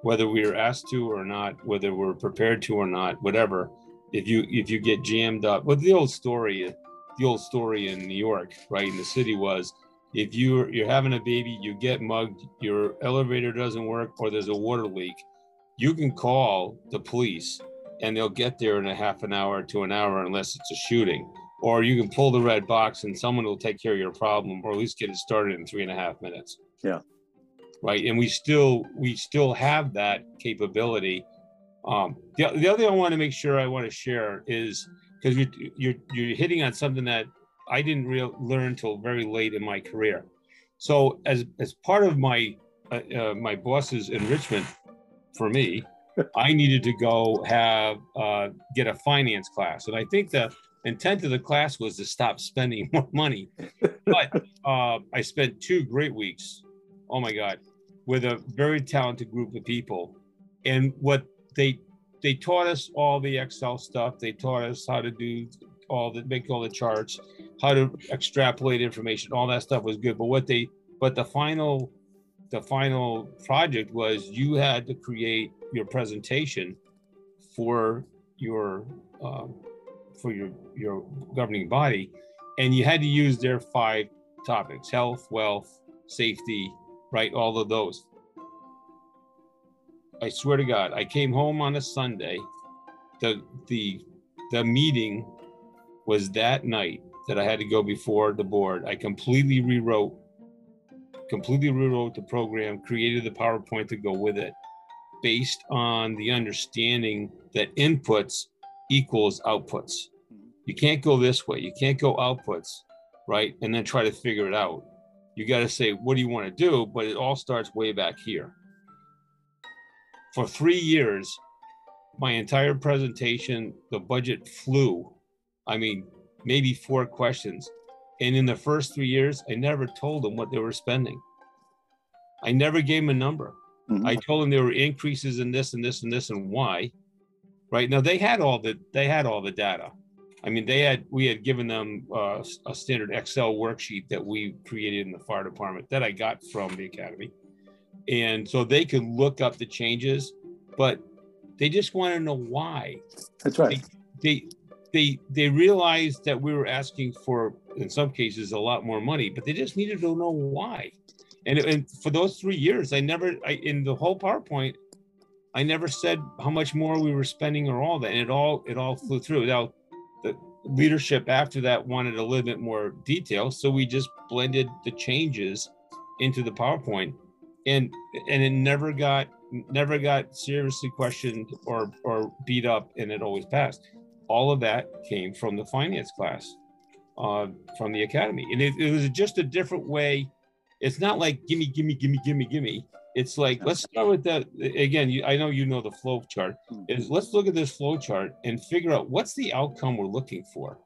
whether we are asked to or not whether we're prepared to or not whatever if you if you get jammed up but the old story the old story in new york right in the city was if you're you're having a baby you get mugged your elevator doesn't work or there's a water leak you can call the police and they'll get there in a half an hour to an hour unless it's a shooting or you can pull the red box and someone will take care of your problem or at least get it started in three and a half minutes Yeah. Right? And we still we still have that capability. Um the, the other thing i want to make sure i want to share is because you're, you're you're hitting on something that i didn't real learn till very late in my career. So as as part of my uh, uh, my boss's enrichment for me *laughs* i needed to go have uh, get a finance class. And i think the intent of the class was to stop spending *laughs* more money. But uh, i spent two great weeks. Oh my god with a very talented group of people. And what they they taught us all the excel stuff. They taught us how to do all the make all the charts how to extrapolate information. All that stuff was good. But what they but the final the final project was you had to create your presentation for your uh, for your your governing body, and you had to use their five topics: health, wealth, safety, right? All of those. I swear to God, I came home on a Sunday. The the the meeting was that night that I had to go before the board. I completely rewrote completely rewrote the program, created the PowerPoint to go with it, based on the understanding that inputs equals outputs. Hmm. You can't go this way. You can't go outputs, right? And then try to figure it out. You got to say, what do you want to do? But it all starts way back here. For three years, my entire presentation, the budget flew. I mean, maybe four questions. And in the first three years, I never told them what they were spending. I never gave them a number. Mm-hmm. I told them there were increases in this and this and this and why. Right now, they had all the they had all the data. I mean, they had we had given them uh, a standard Excel worksheet that we created in the fire department that I got from the academy, and so they could look up the changes, but they just want to know why. That's right. They, they they they realized that we were asking for in some cases a lot more money but they just needed to know why and, and for those three years i never I, in the whole powerpoint i never said how much more we were spending or all that and it all it all flew through now leadership after that wanted a little bit more detail so we just blended the changes into the powerpoint and and it never got never got seriously questioned or or beat up and it always passed all of that came from the finance class uh, from the academy. And it, it, was just a different way. It's not like gimme, gimme, gimme, gimme, gimme. It's like let's start with that again. You, I know you know the flow chart. Hmm. Is let's look at this flow chart and figure out what's the outcome we're looking for.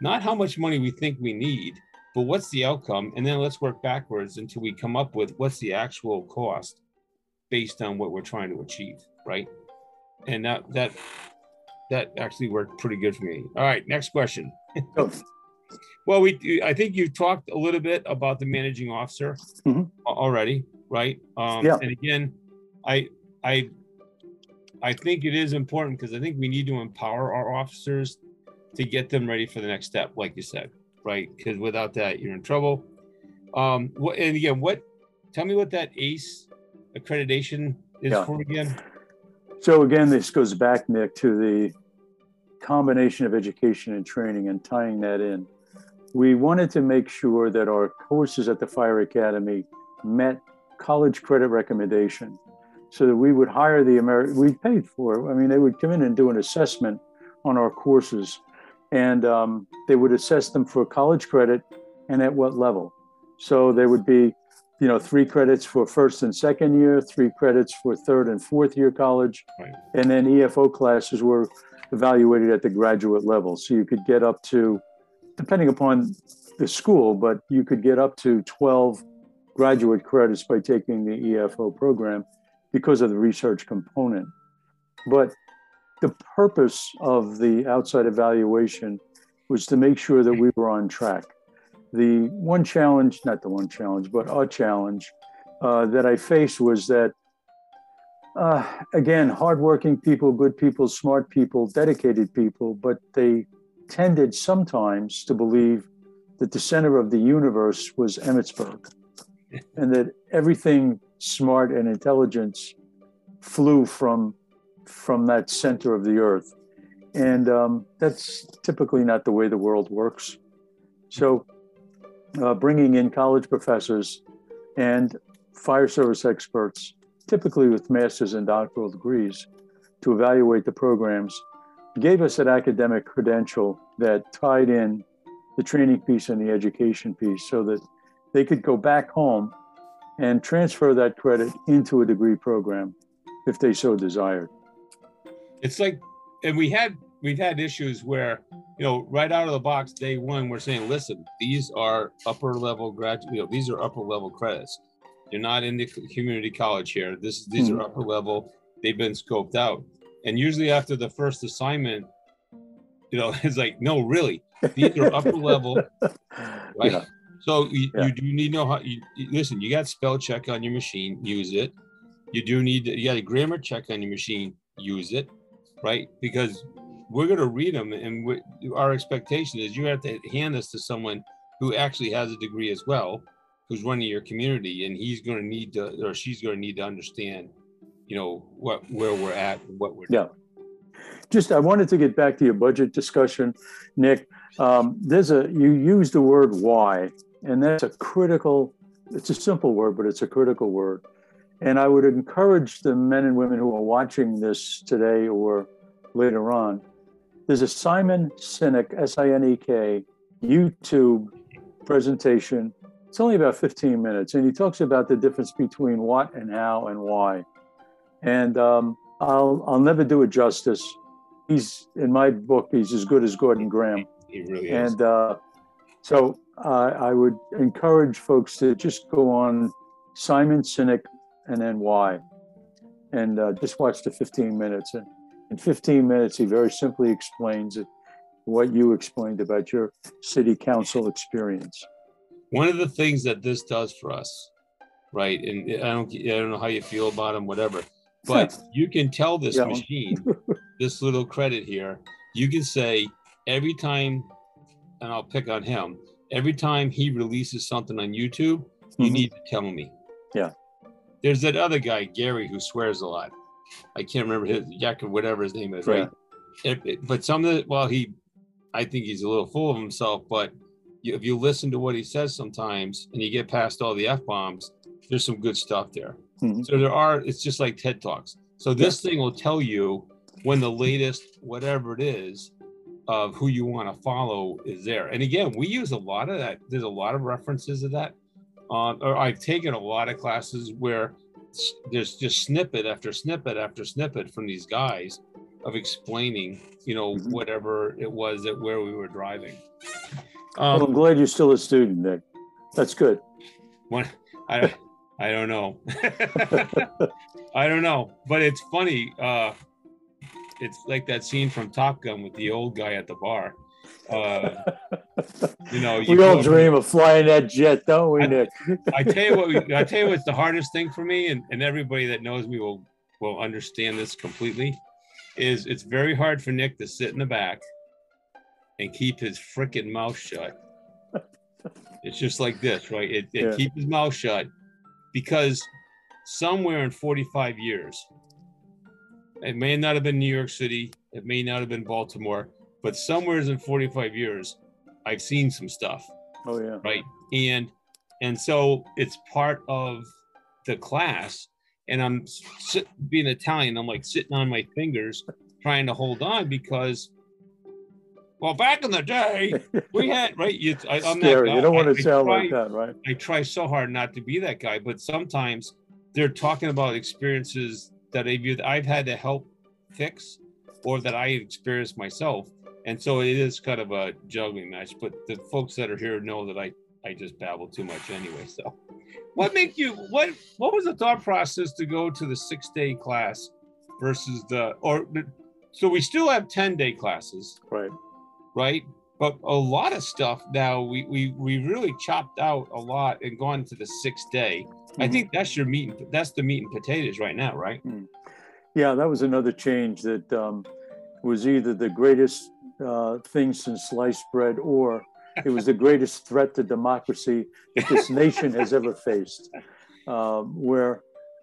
Not how much money we think we need, but what's the outcome, and then let's work backwards until we come up with what's the actual cost based on what we're trying to achieve, right? And that that that actually worked pretty good for me. All right, next question. Well, we I think you've talked a little bit about the managing officer mm-hmm. already, right? Um, yeah. And again, I I I think it is important because I think we need to empower our officers to get them ready for the next step, like you said, right? Because without that, you're in trouble. Um, what, and again, what? Tell me what that ACE accreditation is yeah. for again. So again, this goes back, Nick, to the combination of education and training and tying that in. We wanted to make sure that our courses at the Fire Academy met college credit recommendation so that we would hire the American, we paid for it. I mean, they would come in and do an assessment on our courses and um, they would assess them for college credit and at what level. So there would be you know, three credits for first and second year, three credits for third and fourth year college, right. and then EFO classes were evaluated at the graduate level. So you could get up to, depending upon the school, but you could get up to 12 graduate credits by taking the EFO program because of the research component. But the purpose of the outside evaluation was to make sure that we were on track. The one challenge, not the one challenge, but a challenge uh, that I faced was that, uh, again, hardworking people, good people, smart people, dedicated people, but they tended sometimes to believe that the center of the universe was Emmitsburg and that everything smart and intelligence flew from from that center of the earth. And um, that's typically not the way the world works. So uh, bringing in college professors and fire service experts, typically with master's and doctoral degrees, to evaluate the programs, gave us an academic credential that tied in the training piece and the education piece so that they could go back home and transfer that credit into a degree program if they so desired. It's like, and we had we've had issues where you know right out of the box day one we're saying listen these are upper level graduate you know, these are upper level credits you're not in the community college here this these mm-hmm. are upper level they've been scoped out and usually after the first assignment you know *laughs* it's like no really these are upper level *laughs* right yeah. So you, yeah. you do need to know how you, listen you got spell check on your machine use it you do need to, you got a grammar check on your machine. Use it, right? Because we're going to read them, and we, our expectation is you have to hand this to someone who actually has a degree as well, who's running your community, and he's going to need to, or she's going to need to understand, you know, what where we're at, and what we're yeah. Doing. Just, I wanted to get back to your budget discussion, Nick. Um, there's a you use the word why, and that's a critical. It's a simple word, but it's a critical word. And I would encourage the men and women who are watching this today or later on. There's a Simon Sinek, S I N E K, YouTube presentation. It's only about 15 minutes, and he talks about the difference between what and how and why. And um, I'll I'll never do it justice. He's in my book. He's as good as Gordon Graham. He really is. And uh, so uh, I would encourage folks to just go on Simon Sinek and then why, and uh, just watch the 15 minutes. And in 15 minutes, he very simply explains it, what you explained about your city council experience. One of the things that this does for us, right? And I don't, I don't know how you feel about him, whatever, but *laughs* you can tell this yeah. machine, *laughs* this little credit here, you can say every time, and I'll pick on him, every time he releases something on YouTube, you mm-hmm. need to tell me. Yeah. There's that other guy, Gary, who swears a lot. I can't remember his or whatever his name is, right? It, it, but some of the, well, he, I think he's a little full of himself, but if you listen to what he says sometimes and you get past all the F bombs, there's some good stuff there. Mm-hmm. So there are, it's just like TED Talks. So this yeah. thing will tell you when the latest, whatever it is, of who you want to follow is there. And again, we use a lot of that. There's a lot of references to that. Um, or I've taken a lot of classes where there's just snippet after snippet after snippet from these guys of explaining, you know, mm-hmm. whatever it was that where we were driving. Um, well, I'm glad you're still a student, Nick. That's good. When I, I don't know. *laughs* I don't know, but it's funny. Uh, it's like that scene from Top Gun with the old guy at the bar. Uh, *laughs* you know, you we all dream of flying that jet, don't we, Nick? I, I tell you what, we, I tell you *laughs* what's the hardest thing for me, and, and everybody that knows me will will understand this completely. Is it's very hard for Nick to sit in the back and keep his freaking mouth shut. It's just like this, right? It, it yeah. keep his mouth shut because somewhere in 45 years, it may not have been New York City, it may not have been Baltimore, but somewhere in 45 years, I've seen some stuff. Oh yeah. Right. And and so it's part of the class. And I'm sit, being Italian, I'm like sitting on my fingers trying to hold on because well, back in the day, *laughs* we had right. You, I, am Scary. You don't want to I, sound I try, like that, right? I try so hard not to be that guy, but sometimes they're talking about experiences that I've, I've had to help fix, or that I experienced myself, and so it is kind of a juggling match. But the folks that are here know that I I just babble too much anyway. So, what make you what what was the thought process to go to the six day class versus the or so we still have ten day classes, right? right? But a lot of stuff now we we we really chopped out a lot and gone to the sixth day. Mm-hmm. I think that's your meat. And, that's the meat and potatoes right now, right? Mm. Yeah, that was another change that um, was either the greatest uh, thing since sliced bread or it was the *laughs* greatest threat to democracy that this nation has ever faced. *laughs* Um, where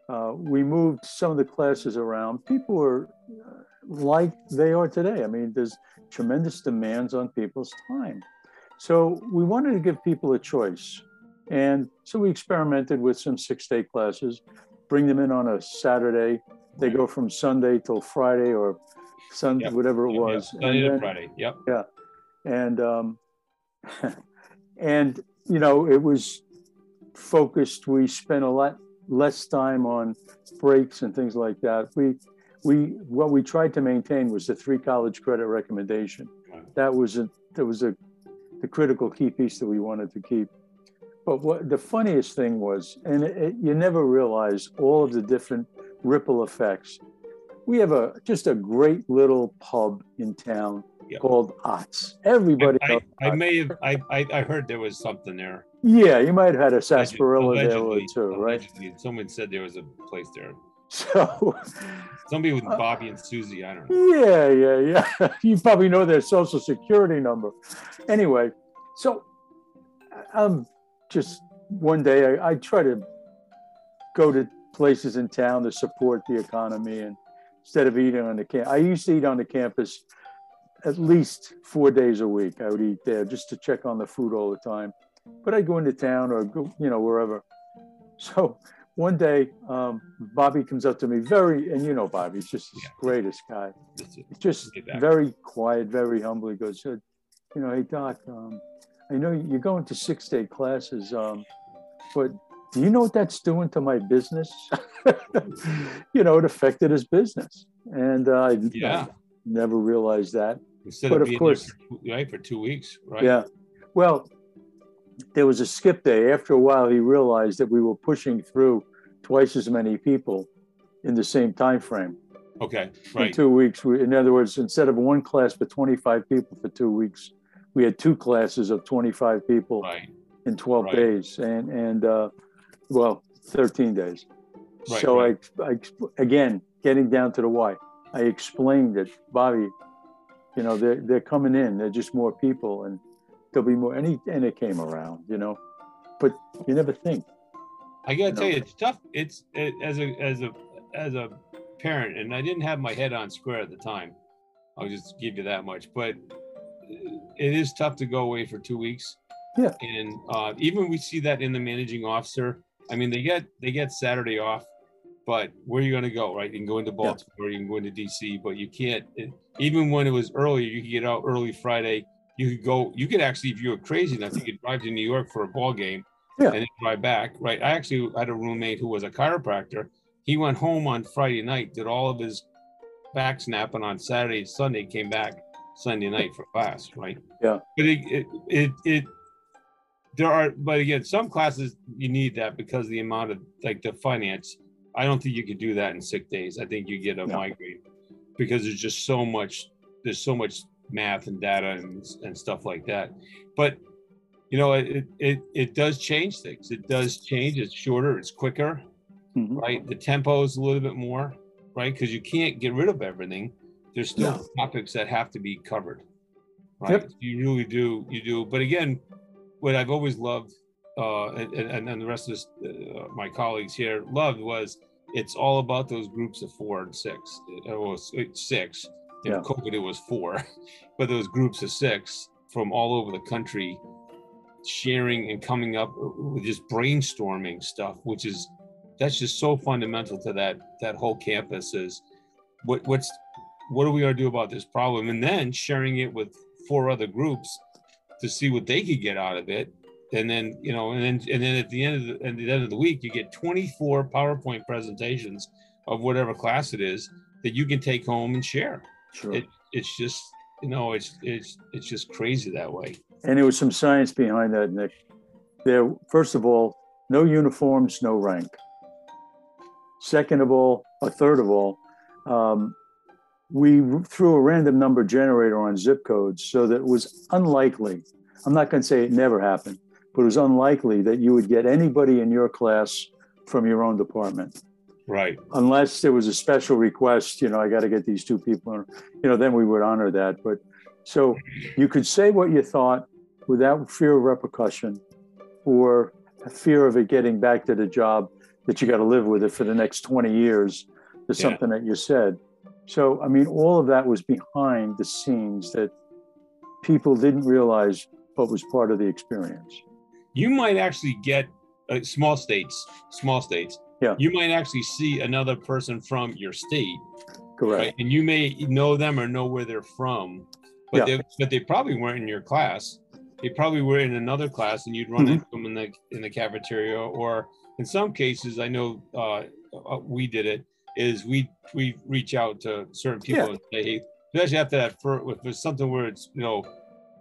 uh, we moved some of the classes around, people were uh, like they are today. I mean, there's tremendous demands on people's time. So we wanted to give people a choice. And so we experimented with some six day classes, bring them in on a Saturday. They go from Sunday till Friday or Sunday, yep. whatever it yep, was. Yep. Sunday to Friday. Yep. Yeah. And, um, *laughs* and, you know, it was focused. We spent a lot less time on breaks and things like that. We we what we tried to maintain was the three college credit recommendation. That was a that was a the critical key piece that we wanted to keep. But what the funniest thing was, and it, it, you never realize all of the different ripple effects. We have a just a great little pub in town called Ots. Everybody. I, I, I may have. I, I heard there was something there. Yeah, you might have had a sarsaparilla there too, right? Someone said there was a place there. *laughs* So somebody with uh, Bobby and Susie, I don't know. Yeah, yeah, yeah. *laughs* You probably know their social security number. Anyway, so I'm just one day I, I try to go to places in town to support the economy and instead of eating on the camp i used to eat on the campus at least four days a week. I would eat there just to check on the food all the time. But i'd go into town or go you know wherever. So one day um, bobby comes up to me very and you know bobby he's just the yeah. greatest guy. Just very quiet very humble. He goes you know hey doc um, i know you're going to six day classes um, but do you know what that's doing to my business? *laughs* you know, it affected his business. And uh, yeah. I never realized that. Instead but of, of course, for, right, for two weeks, right? Yeah. Well, there was a skip day. After a while, he realized that we were pushing through twice as many people in the same time frame. Okay, right. In two weeks. We, in other words, instead of one class for 25 people for two weeks, we had two classes of 25 people right. in 12 right. days. And, and uh, well, 13 days. Right, so. I, I, again, getting down to the why, I explained that Bobby, you know, they're, they're coming in, they're just more people and there'll be more, and, he, and it came around, you know, but you never think. I gotta you tell know? you, it's tough. It's it, as a, as a, as a parent, and I didn't have my head on square at the time. I'll just give you that much, but it is tough to go away for two weeks. Yeah. And uh, even we see that in the managing officer I mean, they get they get Saturday off, but where are you going to go, right? You can go into Baltimore, yeah. you can go into DC, but you can't. It, even when it was earlier, you could get out early Friday. You could go. You could actually, if you were crazy enough, you could drive to New York for a ball game, yeah. and then drive back. Right? I actually had a roommate who was a chiropractor. He went home on Friday night, did all of his back snapping on Saturday, Sunday, came back Sunday night for class. Right? Yeah. But it it it, it there are, but again, some classes you need that because the amount of like the finance. I don't think you could do that in sick days. I think you get a no. migraine because there's just so much. There's so much math and data and, and stuff like that. But you know, it, it it does change things. It does change. It's shorter. It's quicker, mm-hmm. right? The tempo is a little bit more, right? Because you can't get rid of everything. There's still topics that have to be covered, right? Yep. You really do. You do. But again, what I've always loved, uh, and, and, and the rest of this, uh, my colleagues here loved was it's all about those groups of four and six. It was six. In yeah. COVID, it was four, *laughs* but those groups of six from all over the country sharing and coming up with just brainstorming stuff, which is that's just so fundamental to that that whole campus is what what's what are we going to do about this problem and then sharing it with four other groups to see what they could get out of it. And then, you know, and then and then at the end of the, at the end of the week, you get 24 PowerPoint presentations of whatever class it is that you can take home and share. Sure. It, it's just, you know, it's it's it's just crazy that way. And there was some science behind that, Nick. There, first of all, no uniforms, no rank. Second of all, a third of all, um, we threw a random number generator on zip codes so that it was unlikely. I'm not going to say it never happened, but it was unlikely that you would get anybody in your class from your own department. Right. Unless there was a special request, you know, I got to get these two people, you know, then we would honor that. But so you could say what you thought without fear of repercussion or fear of it getting back to the job that you got to live with it for the next 20 years to yeah. something that you said. So, I mean, all of that was behind the scenes that people didn't realize but was part of the experience. You might actually get uh, small states, small states. Yeah. You might actually see another person from your state. Correct. Right? And you may know them or know where they're from, but yeah. they but they probably weren't in your class. They probably were in another class, and you'd run mm-hmm. into them in the in the cafeteria, or in some cases, I know uh, uh we did it is we we reach out to certain people yeah. and say, hey, especially after that, for if it's something where it's you know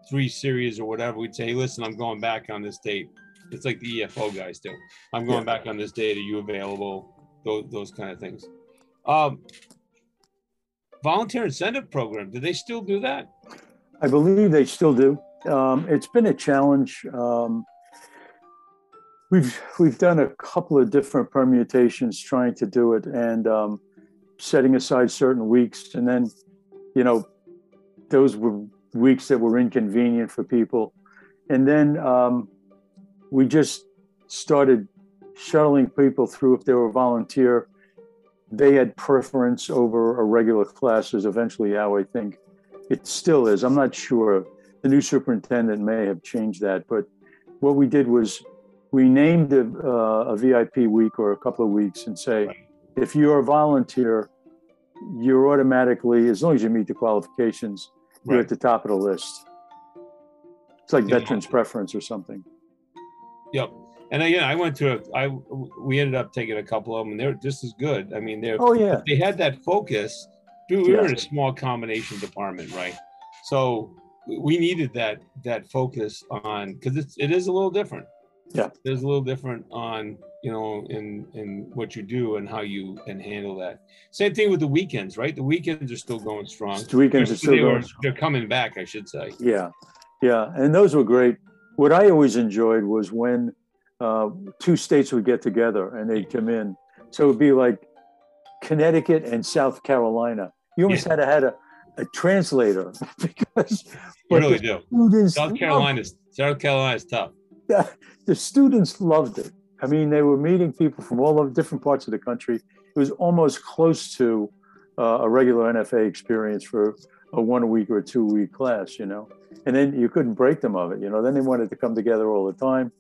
three series or whatever, we'd say, hey, listen, I'm going back on this date. It's like the EFO guys do. I'm going yeah. back on this date. Are you available? Those those kind of things. Um, volunteer incentive program. Do they still do that? I believe they still do. Um, it's been a challenge. Um, we've we've done a couple of different permutations trying to do it, and um, setting aside certain weeks, and then, you know, those were weeks that were inconvenient for people, and then um, we just started shuttling people through if they were volunteer. They had preference over a regular classes. Eventually, how I think it still is. I'm not sure. The new superintendent may have changed that, but what we did was we named a, uh, a VIP week or a couple of weeks and say, if you're a volunteer, you're automatically, as long as you meet the qualifications, you're Right. at the top of the list. It's like Yeah. veterans preference or something. Yep. And again, I went to a, I, we ended up taking a couple of them and they're just as good. I mean, they're, Oh yeah, they had that focus. Dude, we were in a small combination department, right? So we needed that, that focus on, cause it's, it is a little different. Yeah. There's a little different on, you know, in, in what you do and how you and handle that. Same thing with the weekends, right? The weekends are still going strong. the weekends are They're- still they were- going. They're coming back, I should say. Yeah, yeah, and those were great. What I always enjoyed was when uh, two states would get together and they'd come in. So it'd be like Connecticut and South Carolina. You almost had to had a, a translator *laughs* because You really do. South Carolina's, South Carolina's tough. *laughs* the students loved it. I mean, they were meeting people from all of different parts of the country. It was almost close to uh, a regular NFA experience for a one week or two week class, you know. And then you couldn't break them of it, you know. Then they wanted to come together all the time.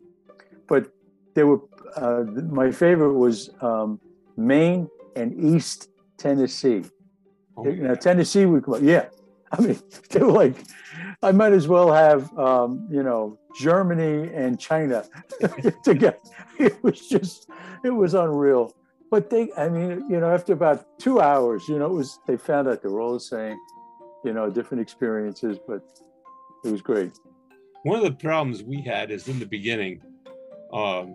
But there were uh, my favorite was um, Maine and East Tennessee. Oh, You know, Tennessee would come up. Yeah. I mean, *laughs* they were like, I might as well have, um, you know, Germany and China *laughs* together. *laughs* It was just, it was unreal. But they, I mean, you know, after about two hours, you know, it was, they found out they were all the same, you know, different experiences, but it was great. one of the problems we had is in the beginning um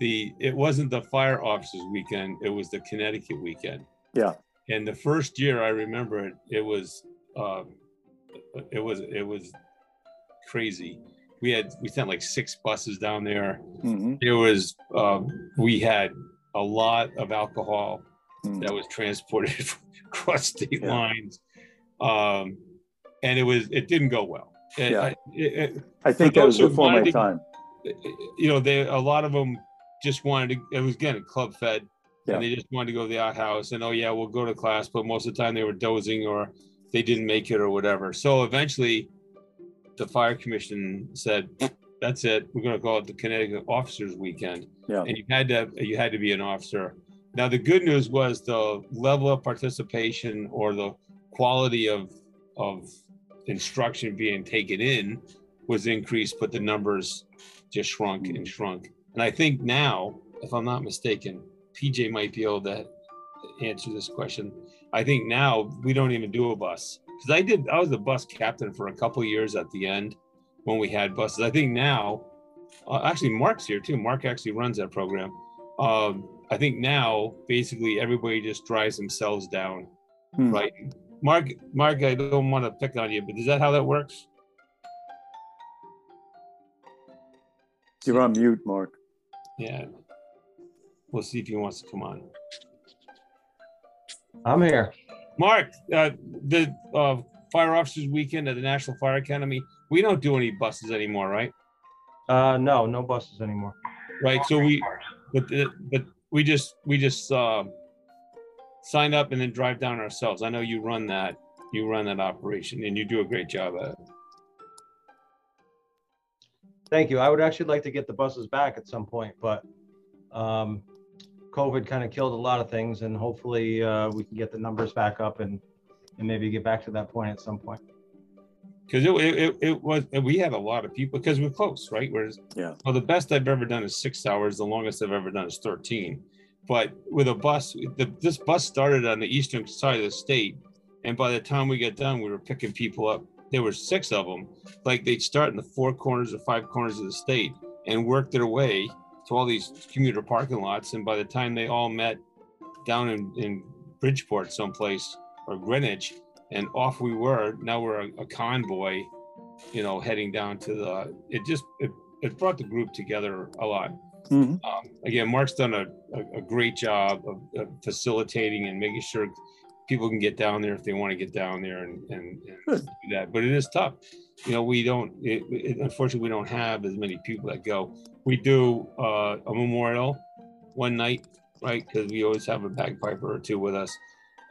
the it wasn't the fire officers weekend it was the connecticut weekend Yeah. and the first year i remember it it was um it was it was crazy we had we sent like six buses down there hmm it was um we had a lot of alcohol Mm. that was transported *laughs* across state Yeah. lines um and it was it didn't go well Yeah. I- it- I think that was before my to- time. you know, they a lot of them just wanted to. It was again club fed, Yeah. and they just wanted to go to the outhouse and oh yeah, we'll go to class. But most of the time they were dozing or they didn't make it or whatever. So eventually, the fire commission said, "That's it. We're going to call it the Connecticut Officers Weekend." Yeah. And you had to you had to be an officer. Now the good news was the level of participation or the quality of of instruction being taken in was increased, but the numbers just shrunk and mm. shrunk. And I think now, if I'm not mistaken, PJ might be able to answer this question. I think now we don't even do a bus because I did. I was the bus captain for a couple of years at the end when we had buses. I think now, uh, actually, Mark's here too. Mark actually runs that program. Um, I think now, basically, everybody just drives themselves down, Hmm. right? Mark, Mark, I don't want to pick on you, but is that how that works? You're on mute, Mark. Yeah. We'll see if he wants to come on. I'm here. Mark, uh, the uh, Fire Officers Weekend at the National Fire Academy, we don't do any buses anymore, right? Uh, no, no buses anymore. Right. So we, but the, but we just we just uh, sign up and then drive down ourselves. I know you run that you run that operation and you do a great job at it. Thank you. I would actually like to get the buses back at some point, but um, COVID kind of killed a lot of things, and hopefully uh, we can get the numbers back up and and maybe get back to that point at some point. because it, it, it was we had a lot of people because we're close right whereas Yeah. well the best i've ever done is six hours the longest i've ever done is 13 but with a bus the, this bus started on the eastern side of the state and by the time we get done we were picking people up there were six of them like they'd start in the four corners or five corners of the state and work their way to all these commuter parking lots and by the time they all met down in, in bridgeport someplace or greenwich and off we were. Now we're a, a convoy, you know, heading down to the. It just it, it brought the group together a lot. Um, again, Mark's done a, a, a great job of, of facilitating and making sure people can get down there if they want to get down there and, and, and do that. But it is tough. You know, we don't, it, it, unfortunately, we don't have as many people that go. We do uh, a memorial one night, right? Because we always have a bagpiper or two with us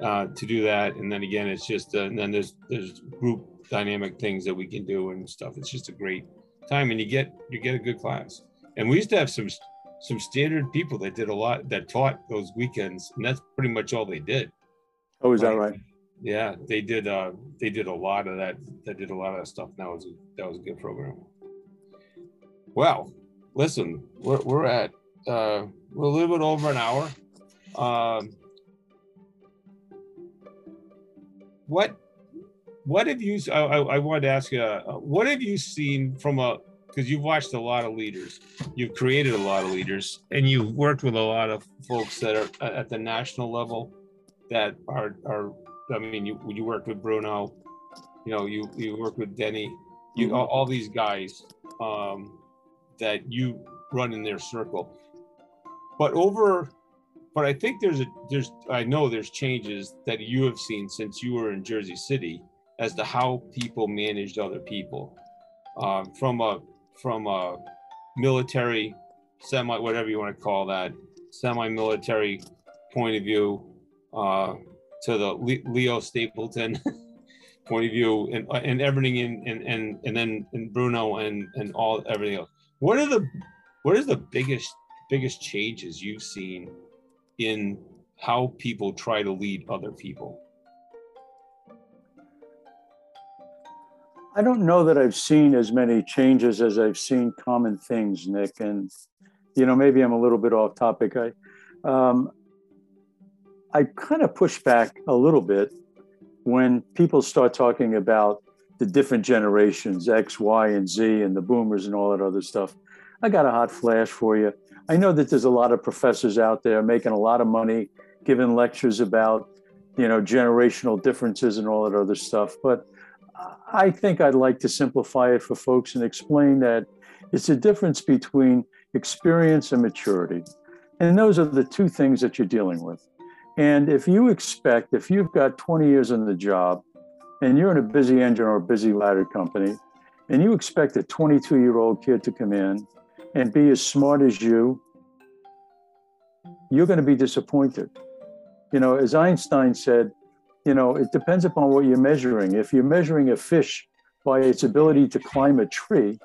uh, to do that. And then again, it's just, uh, and then there's, there's group dynamic things that we can do and stuff. It's just a great time and you get, you get a good class. And we used to have some, some standard people that did a lot, that taught those weekends. And that's pretty much all they did. Oh, is that right? Yeah, they did. Uh, they did a lot of that. They did a lot of that stuff. That was a, that was a good program. Well, listen, we're we're at uh, we're a little bit over an hour. Um, what what have you? I, I I wanted to ask you. Uh, what have you seen from a? Because you've watched a lot of leaders, you've created a lot of leaders, and you've worked with a lot of folks that are at at the national level that are are I mean you you worked with Bruno, you know you you worked with Denny, you all, all these guys um, that you run in their circle, but over, but I think there's a there's I know there's changes that you have seen since you were in Jersey City as to how people managed other people. Um, from a from a military semi whatever you want to call that semi-military point of view uh, to the Leo Stapleton *laughs* point of view and, and everything in and, and and then and Bruno and and all everything else. What are the what is the biggest biggest changes you've seen in how people try to lead other people? I don't know that I've seen as many changes as I've seen common things, Nick. And, you know, maybe I'm a little bit off topic. I, um, I kind of push back a little bit when people start talking about the different generations, X, Y, and Z, and the boomers and all that other stuff. I got a hot flash for you. I know that there's a lot of professors out there making a lot of money, giving lectures about, you know, generational differences and all that other stuff. But I think I'd like to simplify it for folks and explain that it's a difference between experience and maturity. And those are the two things that you're dealing with. And if you expect, if you've got 20 years on the job and you're in a busy engine or a busy ladder company, and you expect a 22 year old kid to come in and be as smart as you, you're going to be disappointed. You know, as Einstein said, you know, it depends upon what you're measuring. If you're measuring a fish by its ability to climb a tree,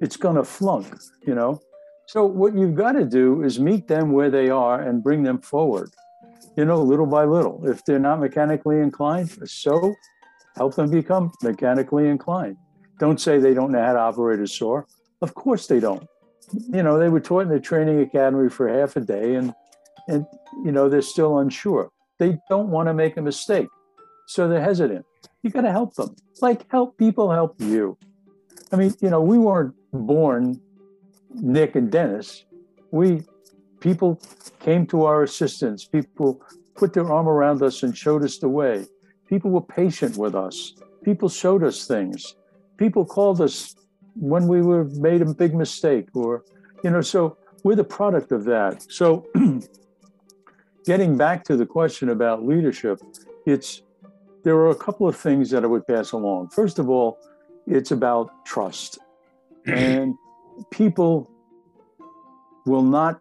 it's going to flunk, you know. So what you've got to do is meet them where they are and bring them forward, you know, little by little. If they're not mechanically inclined, so help them become mechanically inclined. Don't say they don't know how to operate a saw. Of course they don't. You know, they were taught in the training academy for half a day and and you know, they're still unsure. They don't want to make a mistake. So they're hesitant. You got to help them. Like help people help you. I mean, you know, we weren't born Nick and Dennis. We people came to our assistance. People put their arm around us and showed us the way. People were patient with us. People showed us things. People called us when we were made a big mistake or you know, so we're the product of that. So *clears throat* getting back to the question about leadership, it's there are a couple of things that I would pass along. First of all, it's about trust. *clears throat* And people will not,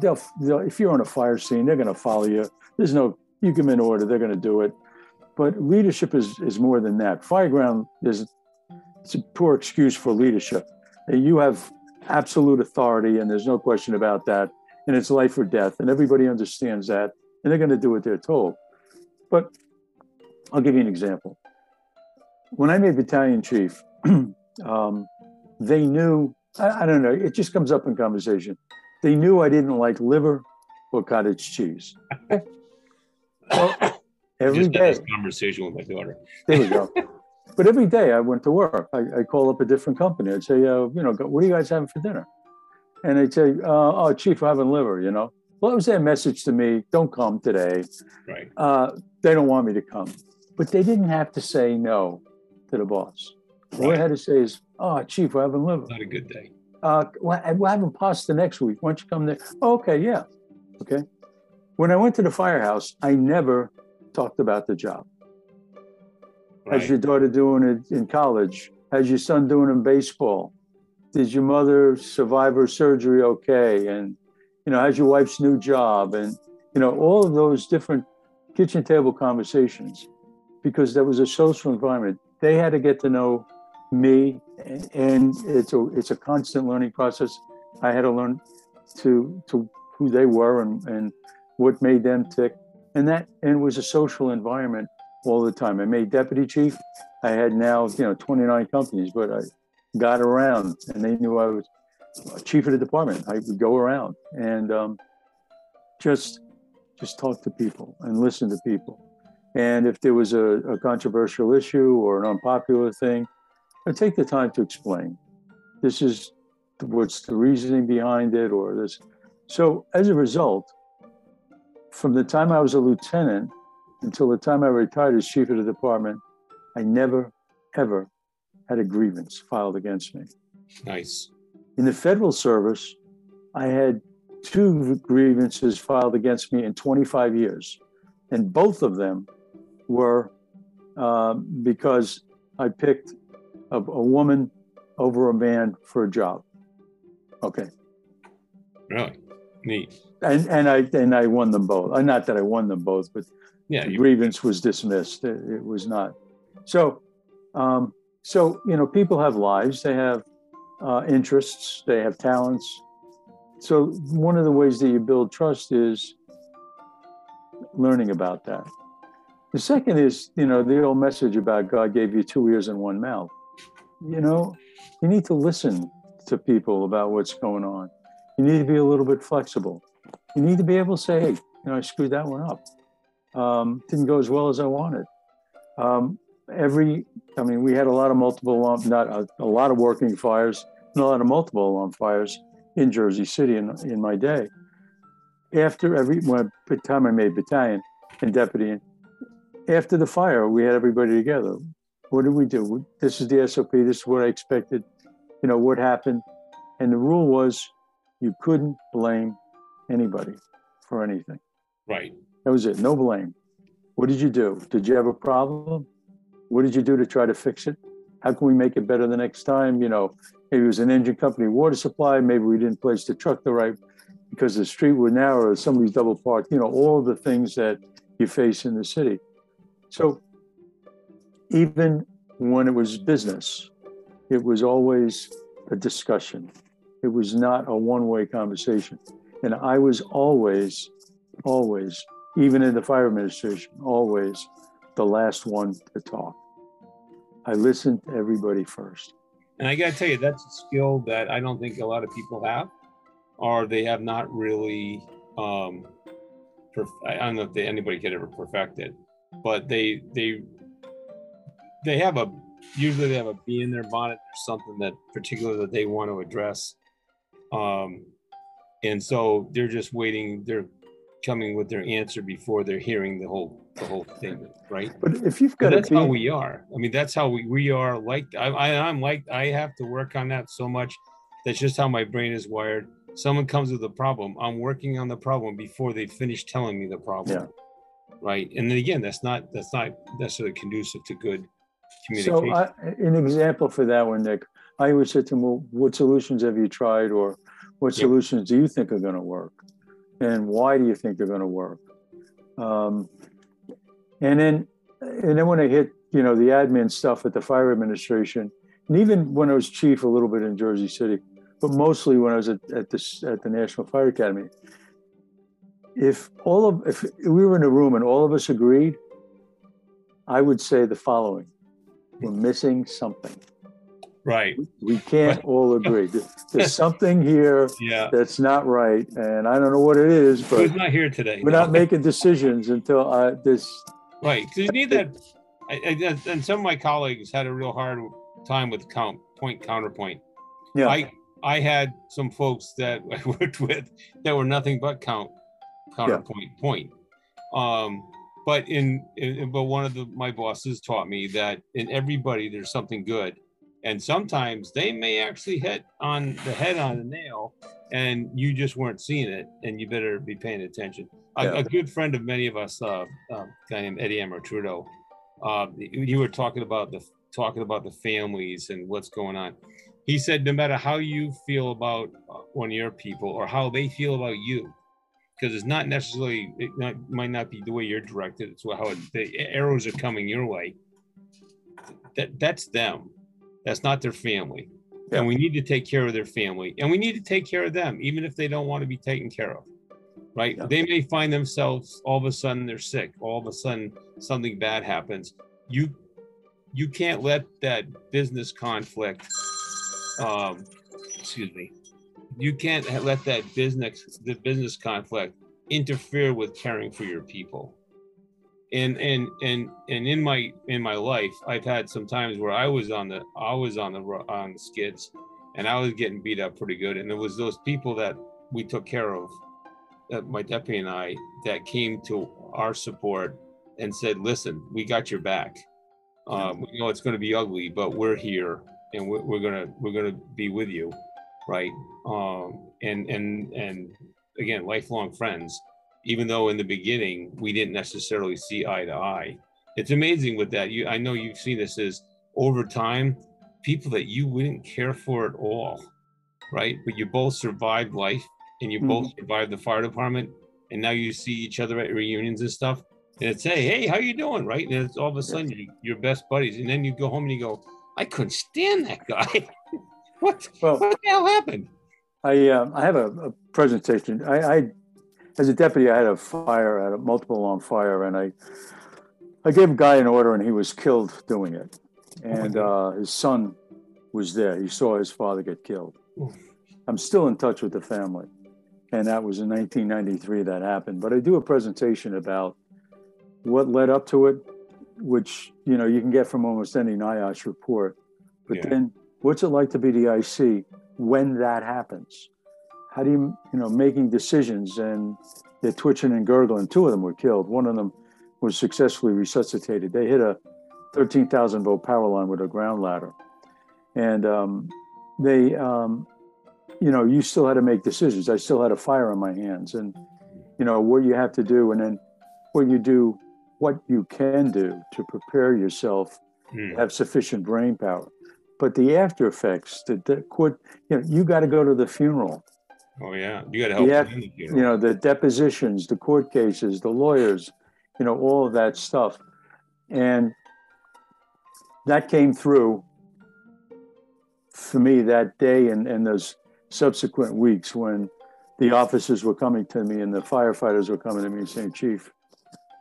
they'll, they'll, if you're on a fire scene, they're going to follow you. There's no, you give them an order, they're going to do it. But leadership is, is more than that. Fireground is it's a poor excuse for leadership. You have absolute authority, and there's no question about that. And it's life or death, and everybody understands that, and they're going to do what they're told. But I'll give you an example. When I made battalion chief, *clears throat* um, they knew, I, I, don't know, it just comes up in conversation. They knew I didn't like liver or cottage cheese. well, *coughs* every Just day. conversation with my daughter. There we go. *laughs* but every day I went to work. I, I call up a different company. I'd say, uh, you know, what are you guys having for dinner? And they'd say, uh, oh, chief, we're having liver, you know. Well, it was their message to me, don't come today. Right. Uh, they don't want me to come. But they didn't have to say no to the boss. All I had to say is, oh, chief, we're having liver. Not a good day. Uh, well, I- we're having pasta next week. Why don't you come there? Oh, okay, yeah. Okay. When I went to the firehouse, I never talked about the job. How's your daughter doing it in college? How's your son doing in baseball? Did your mother survive her surgery okay? And, you know, how's your wife's new job? And, you know, all of those different kitchen table conversations, because that was a social environment. They had to get to know me, and it's a it's a constant learning process. I had to learn to to who they were and, and what made them tick, and that and was a social environment all the time. I made deputy chief. I had now you know 29 companies, but I got around, and they knew I was chief of the department. I would go around and um, just just talk to people and listen to people. And if there was a, a controversial issue or an unpopular thing, Take the time to explain. This is what's the reasoning behind it, or this. So as a result, from the time I was a lieutenant until the time I retired as chief of the department, I never, ever had a grievance filed against me. Nice. In the federal service, I had two grievances filed against me in 25 years, and both of them were um, because I picked a, a woman over a man for a job. Okay, Really neat. and and I and I won them both. Uh, Not that I won them both, but Yeah. the You, grievance was dismissed. It, it was not. So, um, so you know, people have lives. They have uh, interests. They have talents. So one of the ways that you build trust is learning about that. The second is, you know, the old message about God gave you two ears and one mouth. You know, you need to listen to people about what's going on. You need to be a little bit flexible. You need to be able to say, hey, you know, I screwed that one up um, didn't go as well as I wanted. Um, every, I mean, we had a lot of multiple not a, a lot of working fires, and a lot of multiple alarm fires in Jersey City in, in my day. After every, when the time I made battalion and deputy, after the fire, we had everybody together. What did we do? This is the SOP. This is what I expected. You know, what happened? And the rule was you couldn't blame anybody for anything. right. That was it. No blame. What did you do? Did you have a problem? What did you do to try to fix it? How can we make it better the next time? You know, maybe it was an engine company water supply. Maybe we didn't place the truck the right because the street was narrow or somebody's double parked. You know, all the things that you face in the city. So even when it was business, it was always a discussion. It was not a one-way conversation. And I was always, always even in the fire administration, always the last one to talk. I listened to everybody first. And I got to tell you, that's a skill that I don't think a lot of people have, or they have not really. Um, perf- I don't know if they, anybody could ever perfect it, but they they they have a usually they have a bee in their bonnet or something that particular that they want to address. Um, and so they're just waiting. They're coming with their answer before they're hearing the whole the whole thing, right? But if you've got that's to how we are. I mean, that's how we, we are like, I, I, I'm like, I have to work on that so much. That's just how my brain is wired. Someone comes with a problem. I'm working on the problem before they finish telling me the problem. Right. And then again, that's not, that's not necessarily conducive to good so. I, an example for that one, Nick, I always said to him, well, what solutions have you tried or what Yep. solutions do you think are going to work? And why do you think they're going to work? Um, and then, and then when I hit, you know, the admin stuff at the fire administration, and even when I was chief a little bit in Jersey City, but mostly when I was at, at this at the National Fire Academy. If all of if we were in a room and all of us agreed, I would say the following: We're missing something. right. We can't all agree. There's something here *laughs* Yeah. that's not right, and I don't know what it is, but Who's not here today? we're not making decisions until uh, this. Right, you need that. I, I, and some of my colleagues had a real hard time with count, point, counterpoint. Yeah, I I had some folks that *laughs* I worked with that were nothing but count, counterpoint, point. Um, but in, in but one of the my bosses taught me that in everybody there's something good, and sometimes they may actually hit on the head on the nail and you just weren't seeing it and you better be paying attention. A, Yeah. a good friend of many of us uh, um, guy named eddie Amatrudo, uh, you were talking about the talking about the families and what's going on. He said no matter how you feel about uh, one of your people or how they feel about you because it's not necessarily it not, might not be the way you're directed it's how it, the arrows are coming your way. That that's them. That's not their family. Yeah. and we need to take care of their family and we need to take care of them even if they don't want to be taken care of right? Yeah. they may find themselves all of a sudden they're sick all of a sudden something bad happens. You you can't let that business conflict um excuse me you can't let that business the business conflict interfere with caring for your people. And and and and in my in my life i've had some times where i was on the i was on the on the skids and i was getting beat up pretty good and it was those people that we took care of that my deputy and i that came to our support and said listen we got your back. Um, we know it's going to be ugly but we're here and we're, we're gonna we're gonna be with you right um and and and again lifelong friends even though in the beginning we didn't necessarily see eye to eye. It's amazing with that. You i know you've seen this is over time people that you wouldn't care for at all right? But you both survived life and you both survived the fire department and now you see each other at reunions and stuff and it's hey hey how you doing? Right? And it's all of a sudden you, you're best buddies and then you go home and you go i couldn't stand that guy. *laughs* What Well, what the hell happened I um, I have a, a presentation. I, I as a deputy, I had a fire, I had a multiple alarm fire, and I I gave a guy an order, and he was killed doing it. And uh, his son was there. He saw his father get killed. I'm still in touch with the family, and that was in 1993 that happened. But I do a presentation about what led up to it, which you know you can get from almost any NIOSH report. But Yeah. then, what's it like to be the IC when that happens? How do you, you know, making decisions and they're twitching and gurgling. Two of them were killed. One of them was successfully resuscitated. They hit a 13,000 volt power line with a ground ladder. And um, they, um, you know, you still had to make decisions. I still had a fire on my hands and, you know, what you have to do and then what you do, what you can do to prepare yourself Hmm. have sufficient brain power. But the after effects, the, the court, you know, you got to go to the funeral. oh yeah you got to help Yeah, you You know, the depositions, the court cases, the lawyers, you know, all of that stuff. And that came through for me that day and, and those subsequent weeks when the officers were coming to me and the firefighters were coming to me saying, Chief,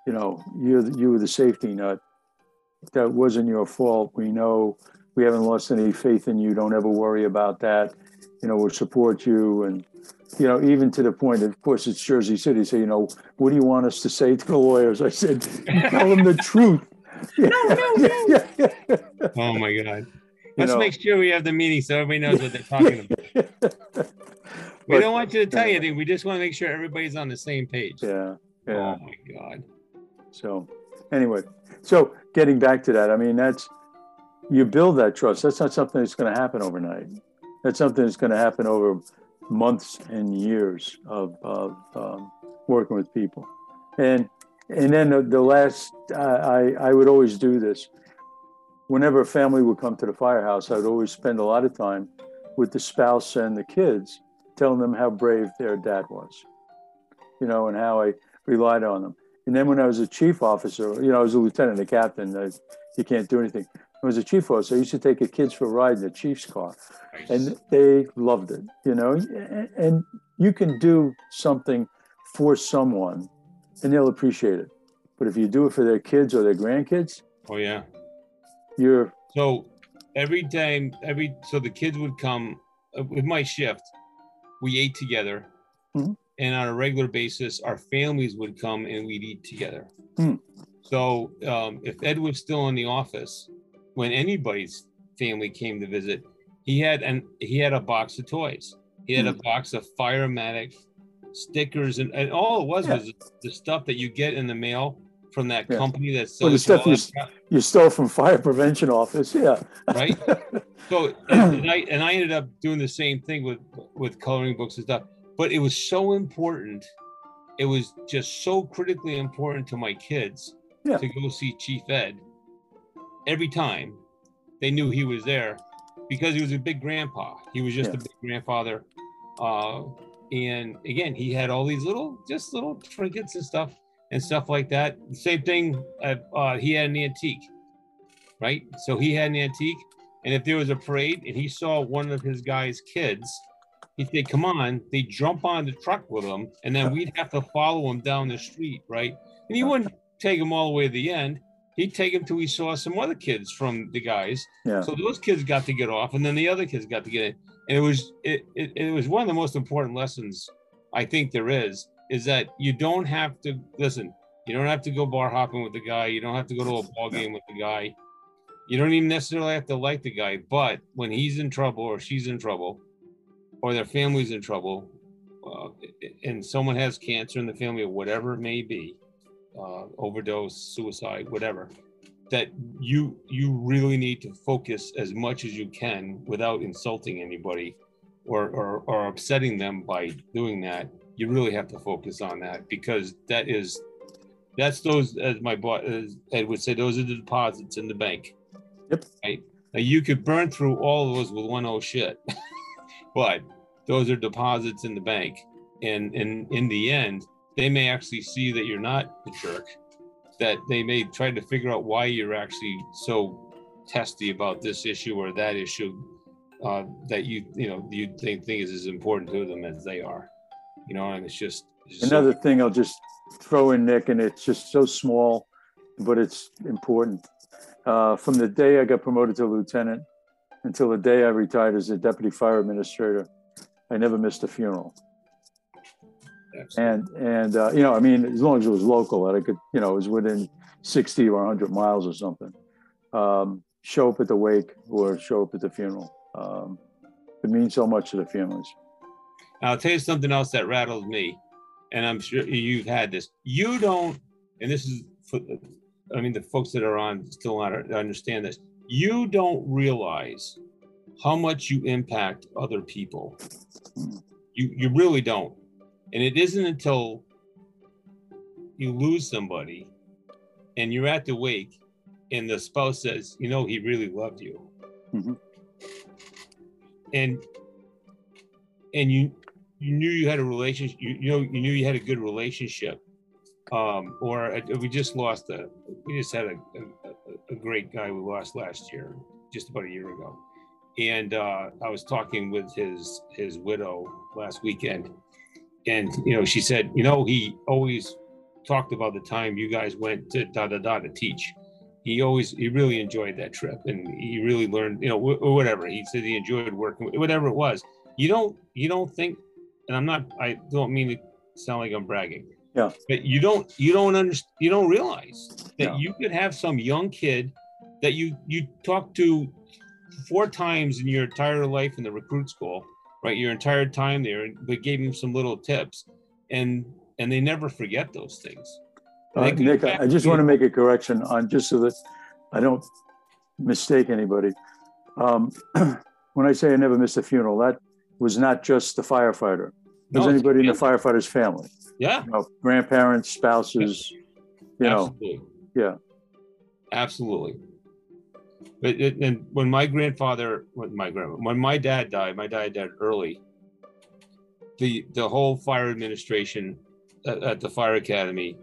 you know, you you were the safety nut. That wasn't your fault. We know we haven't lost any faith in you. Don't ever worry about that. You know, we'll support you. And, you know, even to the point, of course, it's Jersey City. So, you know, what do you want us to say to the lawyers? I said, tell them the *laughs* truth. No, no, no. *laughs* oh my god let's know. make sure we have the meeting so everybody knows what they're talking about *laughs* we But- don't want you to tell you anything we just want to make sure everybody's on the same page Yeah, yeah. oh my god So, anyway, so getting back to that, I mean, that's you build that trust. That's not something that's going to happen overnight. That's something that's going to happen over months and years of, of um, working with people. And and then the, the last, I, I I would always do this. Whenever a family would come to the firehouse, I would always spend a lot of time with the spouse and the kids, telling them how brave their dad was, you know, and how I relied on them. And then when I was a chief officer, you know, I was a lieutenant, a captain, uh, you can't do anything. I was a chief officer. I used to take the kids for a ride in the chief's car, and they loved it, you know. And- you can do something for someone, and they'll appreciate it. But if you do it for their kids or their grandkids, oh yeah you're So every time, every so the kids would come uh, with my shift. We ate together, Mhm. and on a regular basis, our families would come and we'd eat together. Hmm. So um, if Ed was still in the office, when anybody's family came to visit, he had and he had a box of toys. He had a hmm. box of Firematic stickers, and, and all it was Yeah. was the stuff that you get in the mail from that Yeah. company that Well, the sells you all stuff you You stole from fire prevention office, yeah. right? *laughs* So *clears throat* and, and I and I ended up doing the same thing with with coloring books and stuff. But it was so important. It was just so critically important to my kids Yeah. to go see Chief Ed. Every time they knew he was there because he was a big grandpa. He was just Yeah. a big grandfather. Uh, and again, he had all these little, just little trinkets and stuff and stuff like that. Same thing. Uh, uh, he had an antique, right? So he had an antique, and if there was a parade and he saw one of his guys' kids, he'd say, "Come on!" They jump on the truck with him, and then we'd have to follow him down the street, right? And he wouldn't take him all the way to the end. He'd take him till he saw some other kids from the guys. Yeah. So those kids got to get off, and then the other kids got to get in. And it was it, it, it was one of the most important lessons I think there is is that you don't have to listen. You don't have to go bar hopping with the guy. You don't have to go to a ball game with the guy. You don't even necessarily have to like the guy. But when he's in trouble or she's in trouble, or their family's in trouble, uh, and someone has cancer in the family or whatever it may be, uh, overdose, suicide, whatever, that you you really need to focus as much as you can without insulting anybody or, or or upsetting them by doing that. You really have to focus on that because that is that's those as my boss as ed would say those are the deposits in the bank. Yep. right? Now you could burn through all of those with one oh shit *laughs* but those are deposits in the bank. And and in the end they may actually see that you're not a jerk that they may try to figure out why you're actually so testy about this issue or that issue uh, that you you know you think, think is as important to them as they are you know and it's just, it's just so- Another thing I'll just throw in, Nick, and it's just so small, but it's important. Uh, from the day I got promoted to lieutenant until the day I retired as a deputy fire administrator, I never missed a funeral. And and uh, you know, I mean, as long as it was local, that I could, you know, it was within 60 or 100 miles or something. Um, show up at the wake or show up at the funeral. Um, it means so much to the families. I'll tell you something else that rattles me, and I'm sure you've had this. You don't, and this is, for, I mean, the folks that are on still not understand this. You don't realize how much you impact other people. You you really don't, and it isn't until you lose somebody, and you're at the wake, and the spouse says, "You know, he really loved you," Mhm. and and you you knew you had a relationship you, you know you knew you had a good relationship um or we just lost a we just had a, a, a great guy we lost last year just about a year ago and uh i was talking with his his widow last weekend and you know she said you know he always talked about the time you guys went to da da da to teach he always he really enjoyed that trip and he really learned you know wh- or whatever he said he enjoyed working whatever it was you don't you don't think and i'm not i don't mean to sound like i'm bragging Yeah. but you don't you don't understand you don't realize that No. you could have some young kid that you you talk to four times in your entire life in the recruit school right? Your entire time there. But gave him some little tips and and they never forget those things. Uh, Nick, I just want to make a correction on just so that I don't mistake anybody. Um, *clears throat* when I say I never missed a funeral, that was not just the firefighter. It was No, anybody in the firefighter's family, yeah. You know, grandparents, spouses, you know, absolutely. yeah. absolutely and when my grandfather when my grand when my dad died my dad died early the the whole fire administration at, at the fire academy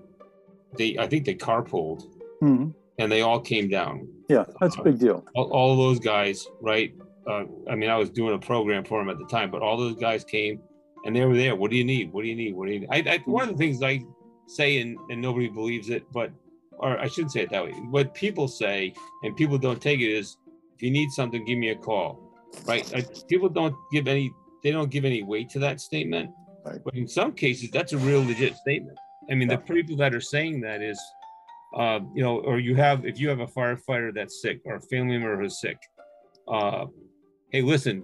they i think they carpooled Mhm. and they all came down yeah, that's a big deal. all, all those guys, right? Uh, I mean, I was doing a program for them at the time, but all those guys came and they were there. What do you need? What do you need? What do you need? I, I, one of the things I say, and, and nobody believes it, but, or I shouldn't say it that way. What people say, and people don't take it, is if you need something, give me a call, right? I, people don't give any, they don't give any weight to that statement. Right. But in some cases, that's a real legit statement. I mean, the people that are saying that is, uh, you know, or you have, if you have a firefighter that's sick or a family member who's sick, uh, hey, listen,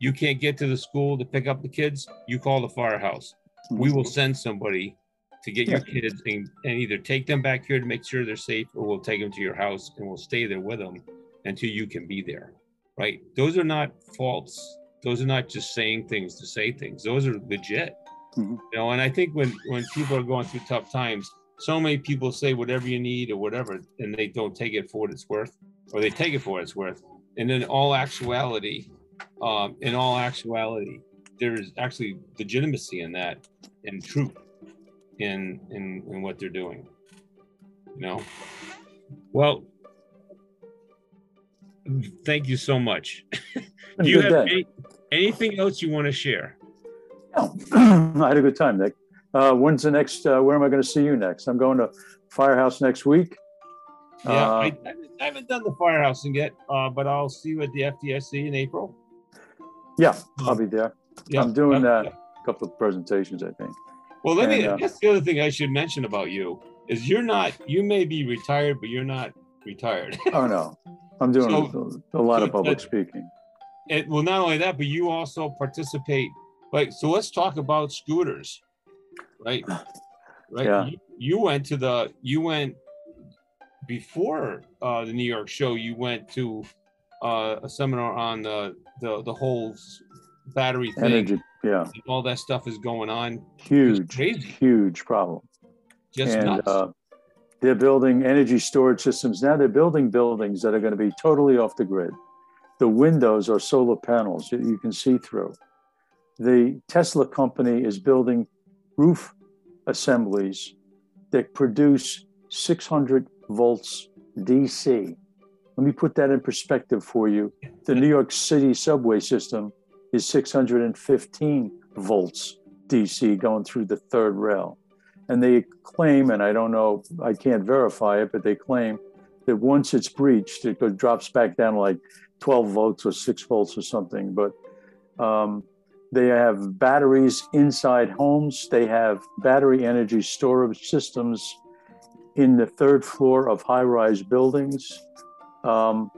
you can't get to the school to pick up the kids, you call the firehouse. We will send somebody to get your kids and, and either take them back here to make sure they're safe or we'll take them to your house and we'll stay there with them until you can be there right? Those are not faults. Those are not just saying things to say things. Those are legit. Mhm. you know and i think when when people are going through tough times so many people say whatever you need or whatever and they don't take it for what it's worth or they take it for what it's worth. And in all actuality um in all actuality there's actually legitimacy in that and truth in in in what they're doing you know well thank you so much do you have any, anything else you want to share No. *clears throat* I had a good time, Nick. Uh, when's the next? Uh, where am I going to see you next? I'm going to Firehouse next week. yeah Uh, I, I haven't- I haven't done the firehousing yet uh but i'll see you at the FDIC in april Yeah, I'll be there. yeah I'm doing a couple of presentations, I think. Well, let me. And, uh, that's the other thing I should mention about you is you're not. You may be retired, but you're not retired. Oh no, I'm doing So- a, a lot so of public that- speaking. and well, not only that, but you also participate. Like, so let's talk about scooters, right? *sighs* Right. Yeah. You, you went to the. You went before uh, the New York show. You went to uh, a seminar on the the the whole battery thing. Energy, yeah, All that stuff is going on. huge, huge problem. Just and nuts. uh, they're building energy storage systems now. They're building buildings that are going to be totally off the grid. The windows are solar panels that you can see through. The Tesla company is building roof assemblies that produce 600 volts DC. Let me put that in perspective for you. The New York City subway system is 615 volts DC going through the third rail. And they claim, and I don't know, I can't verify it, but they claim that once it's breached, it drops back down like 12 volts or 6 volts or something. But um, they have batteries inside homes, they have battery energy storage systems in the third floor of high rise buildings. Um,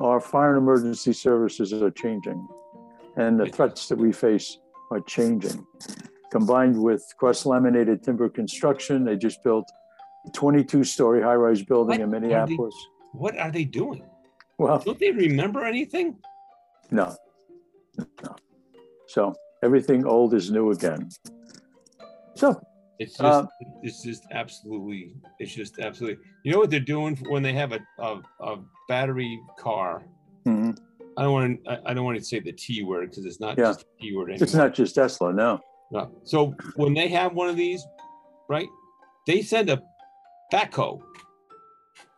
our fire and emergency services are changing, and the threats that we face are changing. Combined with cross laminated timber construction, they just built a 22 story high rise building What in are they- Minneapolis. what are they doing? Well, Don't they remember anything? no, no. So everything old is new again. So, It's just, Uh, it's just absolutely, it's just absolutely. You know what they're doing when they have a a, a battery car? mhm. I don't want to. I don't want to say the T word because it's not Yeah. just T word anymore. it's not just Tesla, no. No. So when they have one of these, right? They send a backhoe,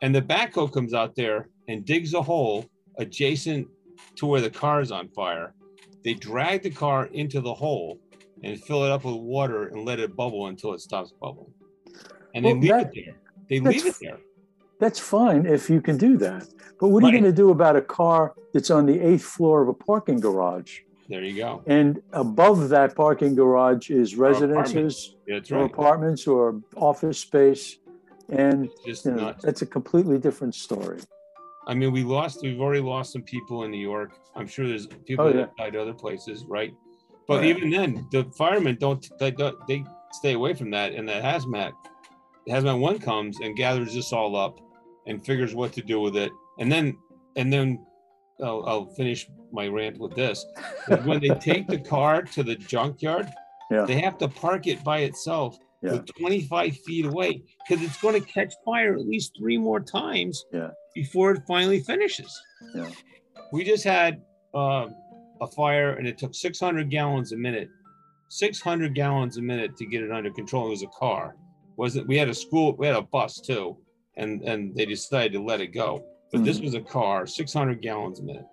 and the backhoe comes out there and digs a hole adjacent to where the car is on fire. They drag the car into the hole and fill it up with water and let it bubble until it stops bubbling. And they leave that- it there. They leave it there. That's fine if you can do that. But what are you going to do about a car that's on the eighth floor of a parking garage? There you go. And above that parking garage is residences That's or right. apartments or office space. And It's just you know, that's a completely different story. I mean, we lost. We've already lost some people in New York. I'm sure there's people Oh, that yeah. have died other places, right? Oh, but Oh, yeah. even then, the firemen don't. They. They stay away from that. And the hazmat, hazmat one comes and gathers this all up and figures what to do with it. And then, and then, I'll, I'll finish my rant with this. when they take the car to the junkyard, Yeah. they have to park it by itself Yeah. with 25 feet away because it's going to catch fire at least three more times Yeah. before it finally finishes. Yeah. We just had uh, a fire and it took 600 gallons a minute, 600 gallons a minute to get it under control. It was a car. Wasn't we had a school, we had a bus too, and and they decided to let it go. But this was a car, 600 gallons a minute.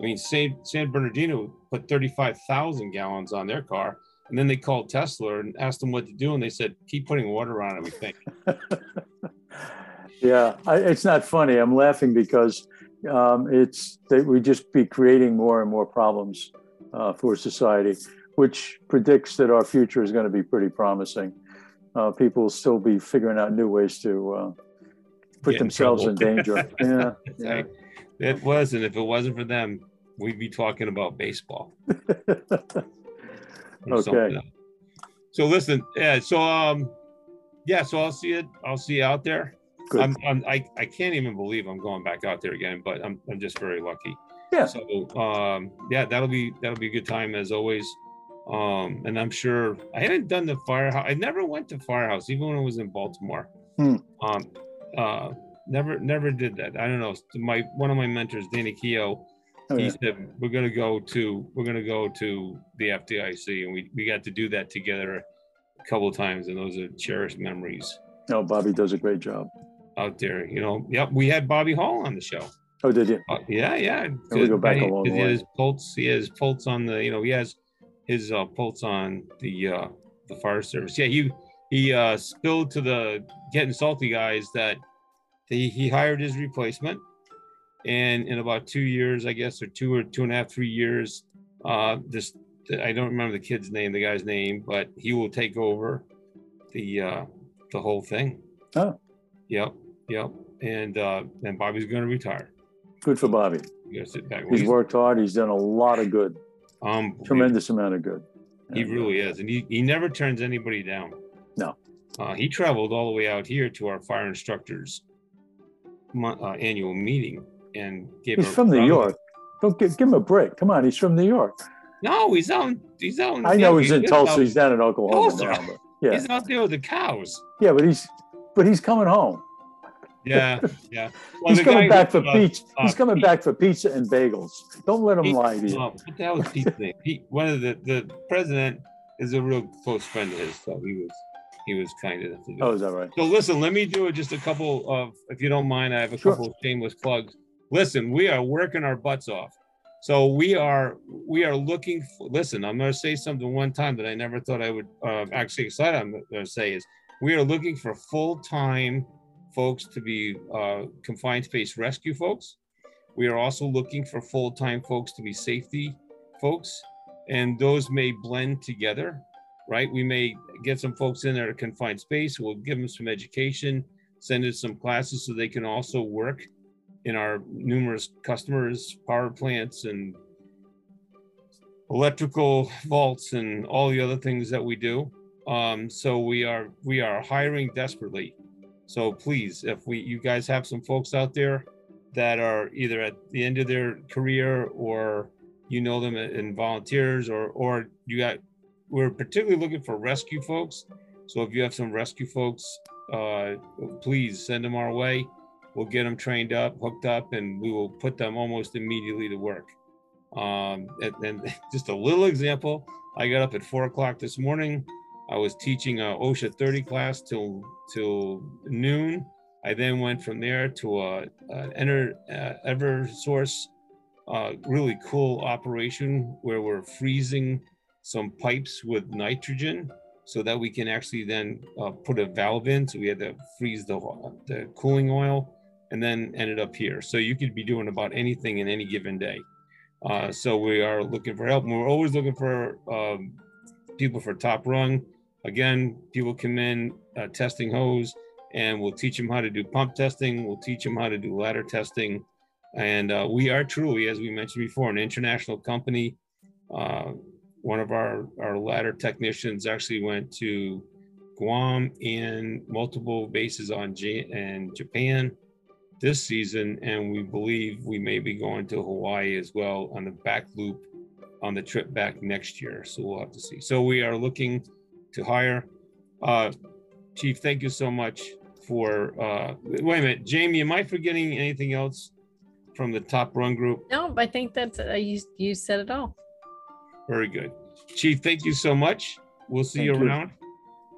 I mean, San, San Bernardino put 35,000 gallons on their car. And then they called Tesla and asked them what to do. And they said, keep putting water on it, we think. *laughs* yeah, I, it's not funny. I'm laughing because um, it's that we just be creating more and more problems uh, for society, which predicts that our future is going to be pretty promising. Uh, people will still be figuring out new ways to uh, put Get in themselves in *laughs* danger. Yeah, yeah. It was, and if it wasn't for them, we'd be talking about baseball. *laughs* Okay. So listen, yeah. So um, yeah. So I'll see it. I'll see you out there. Good. I'm, I'm I I can't even believe I'm going back out there again, but I'm I'm just very lucky. Yeah. So um, yeah, that'll be that'll be a good time as always. Um, and I'm sure I haven't done the firehouse. I never went to firehouse, even when I was in Baltimore. Hmm. Um, uh, never never did that. I don't know. My one of my mentors, Danny Keogh, Oh, he yeah. said we're gonna go to we're gonna go to the FDIC, and we we got to do that together a couple of times, and those are cherished memories No, Bobby does a great job. out there. You know, yep, we had Bobby Halton on the show. Oh, did you? Uh, yeah, yeah. we go back a He- long he way. has pulse. He has pulse on the. You know, he has his uh, pulse on the uh, the fire service. Yeah, he he uh, spilled to the getting salty guys that he he hired his replacement, and in about two years, I guess, or two or two and a half, three years, uh, this I don't remember the kid's name, the guy's name, but he will take over the uh, the whole thing. Oh. Yep, yep, and uh, and Bobby's going to retire. Good for Bobby. Sit back. He's worked hard. He's done a lot of good, Um, tremendous amount of good. He really is, and he, he never turns anybody down. Uh, he traveled all the way out here to our fire instructors uh, annual meeting and gave. He's from New York. Don't give, give him a break. Come on, he's from New York. No, he's out. He's out. I know yeah, he's in Tulsa. out- He's down in Oklahoma Tulsa. now. But yeah, He's out there with the cows. yeah, but he's but he's coming home. Yeah, yeah. *laughs* Well, he's coming back for uh, pizza. uh, he's coming Pete- back for pizza and bagels. Don't let him Pete- lie to you. Hell is Pete's name? Pete, one of the the president is a real close friend of his, so he was he was kind enough to do. Oh, is that right? So listen, let me do just a couple of, if you don't mind, I have a Sure. couple of shameless plugs. Listen, we are working our butts off. So we are we are looking. For, listen, I'm going to say something one time that I never thought I would uh, actually excited. I'm going to say is we are looking for full time folks to be uh, confined space rescue folks. We are also looking for full time folks to be safety folks, and those may blend together right? We may get some folks in there to confined space. We'll give them some education, send in some classes so they can also work in our numerous customers, power plants, and electrical vaults, and all the other things that we do. Um, so we are we are hiring desperately. So please, if we you guys have some folks out there that are either at the end of their career or you know them in volunteers or or you got we're particularly looking for rescue folks. So if you have some rescue folks, uh, please send them our way. We'll get them trained up, hooked up, and we will put them almost immediately to work. Um, and, and *laughs* just a little example, I got up at four o'clock this morning. I was teaching a OSHA 30 class till till noon. I then went from there to a, a Enter uh, EverSource, uh, really cool operation where we're freezing some pipes with nitrogen so that we can actually then uh, put a valve in. So we had to freeze the, the cooling oil and then ended up here. So you could be doing about anything in any given day. Uh, so we are looking for help. And we're always looking for um, people for top rung. Again, people come in uh, testing hose and we'll teach them how to do pump testing. We'll teach them how to do ladder testing. And uh, we are truly, as we mentioned before, an international company. One of our, our ladder technicians actually went to Guam and multiple bases on J- and Japan this season, and we believe we may be going to Hawaii as well on the back loop on the trip back next year. So we'll have to see. So we are looking to hire. Uh, Chief, thank you so much for. Uh, wait a minute, Jamie, am I forgetting anything else from the top rung group? No, I think that's uh, you. You said it all. Very good. Chief, thank you so much. We'll see you Thank you. around.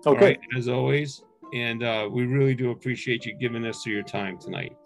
All Okay. right, as always. And uh, we really do appreciate you giving us your time tonight.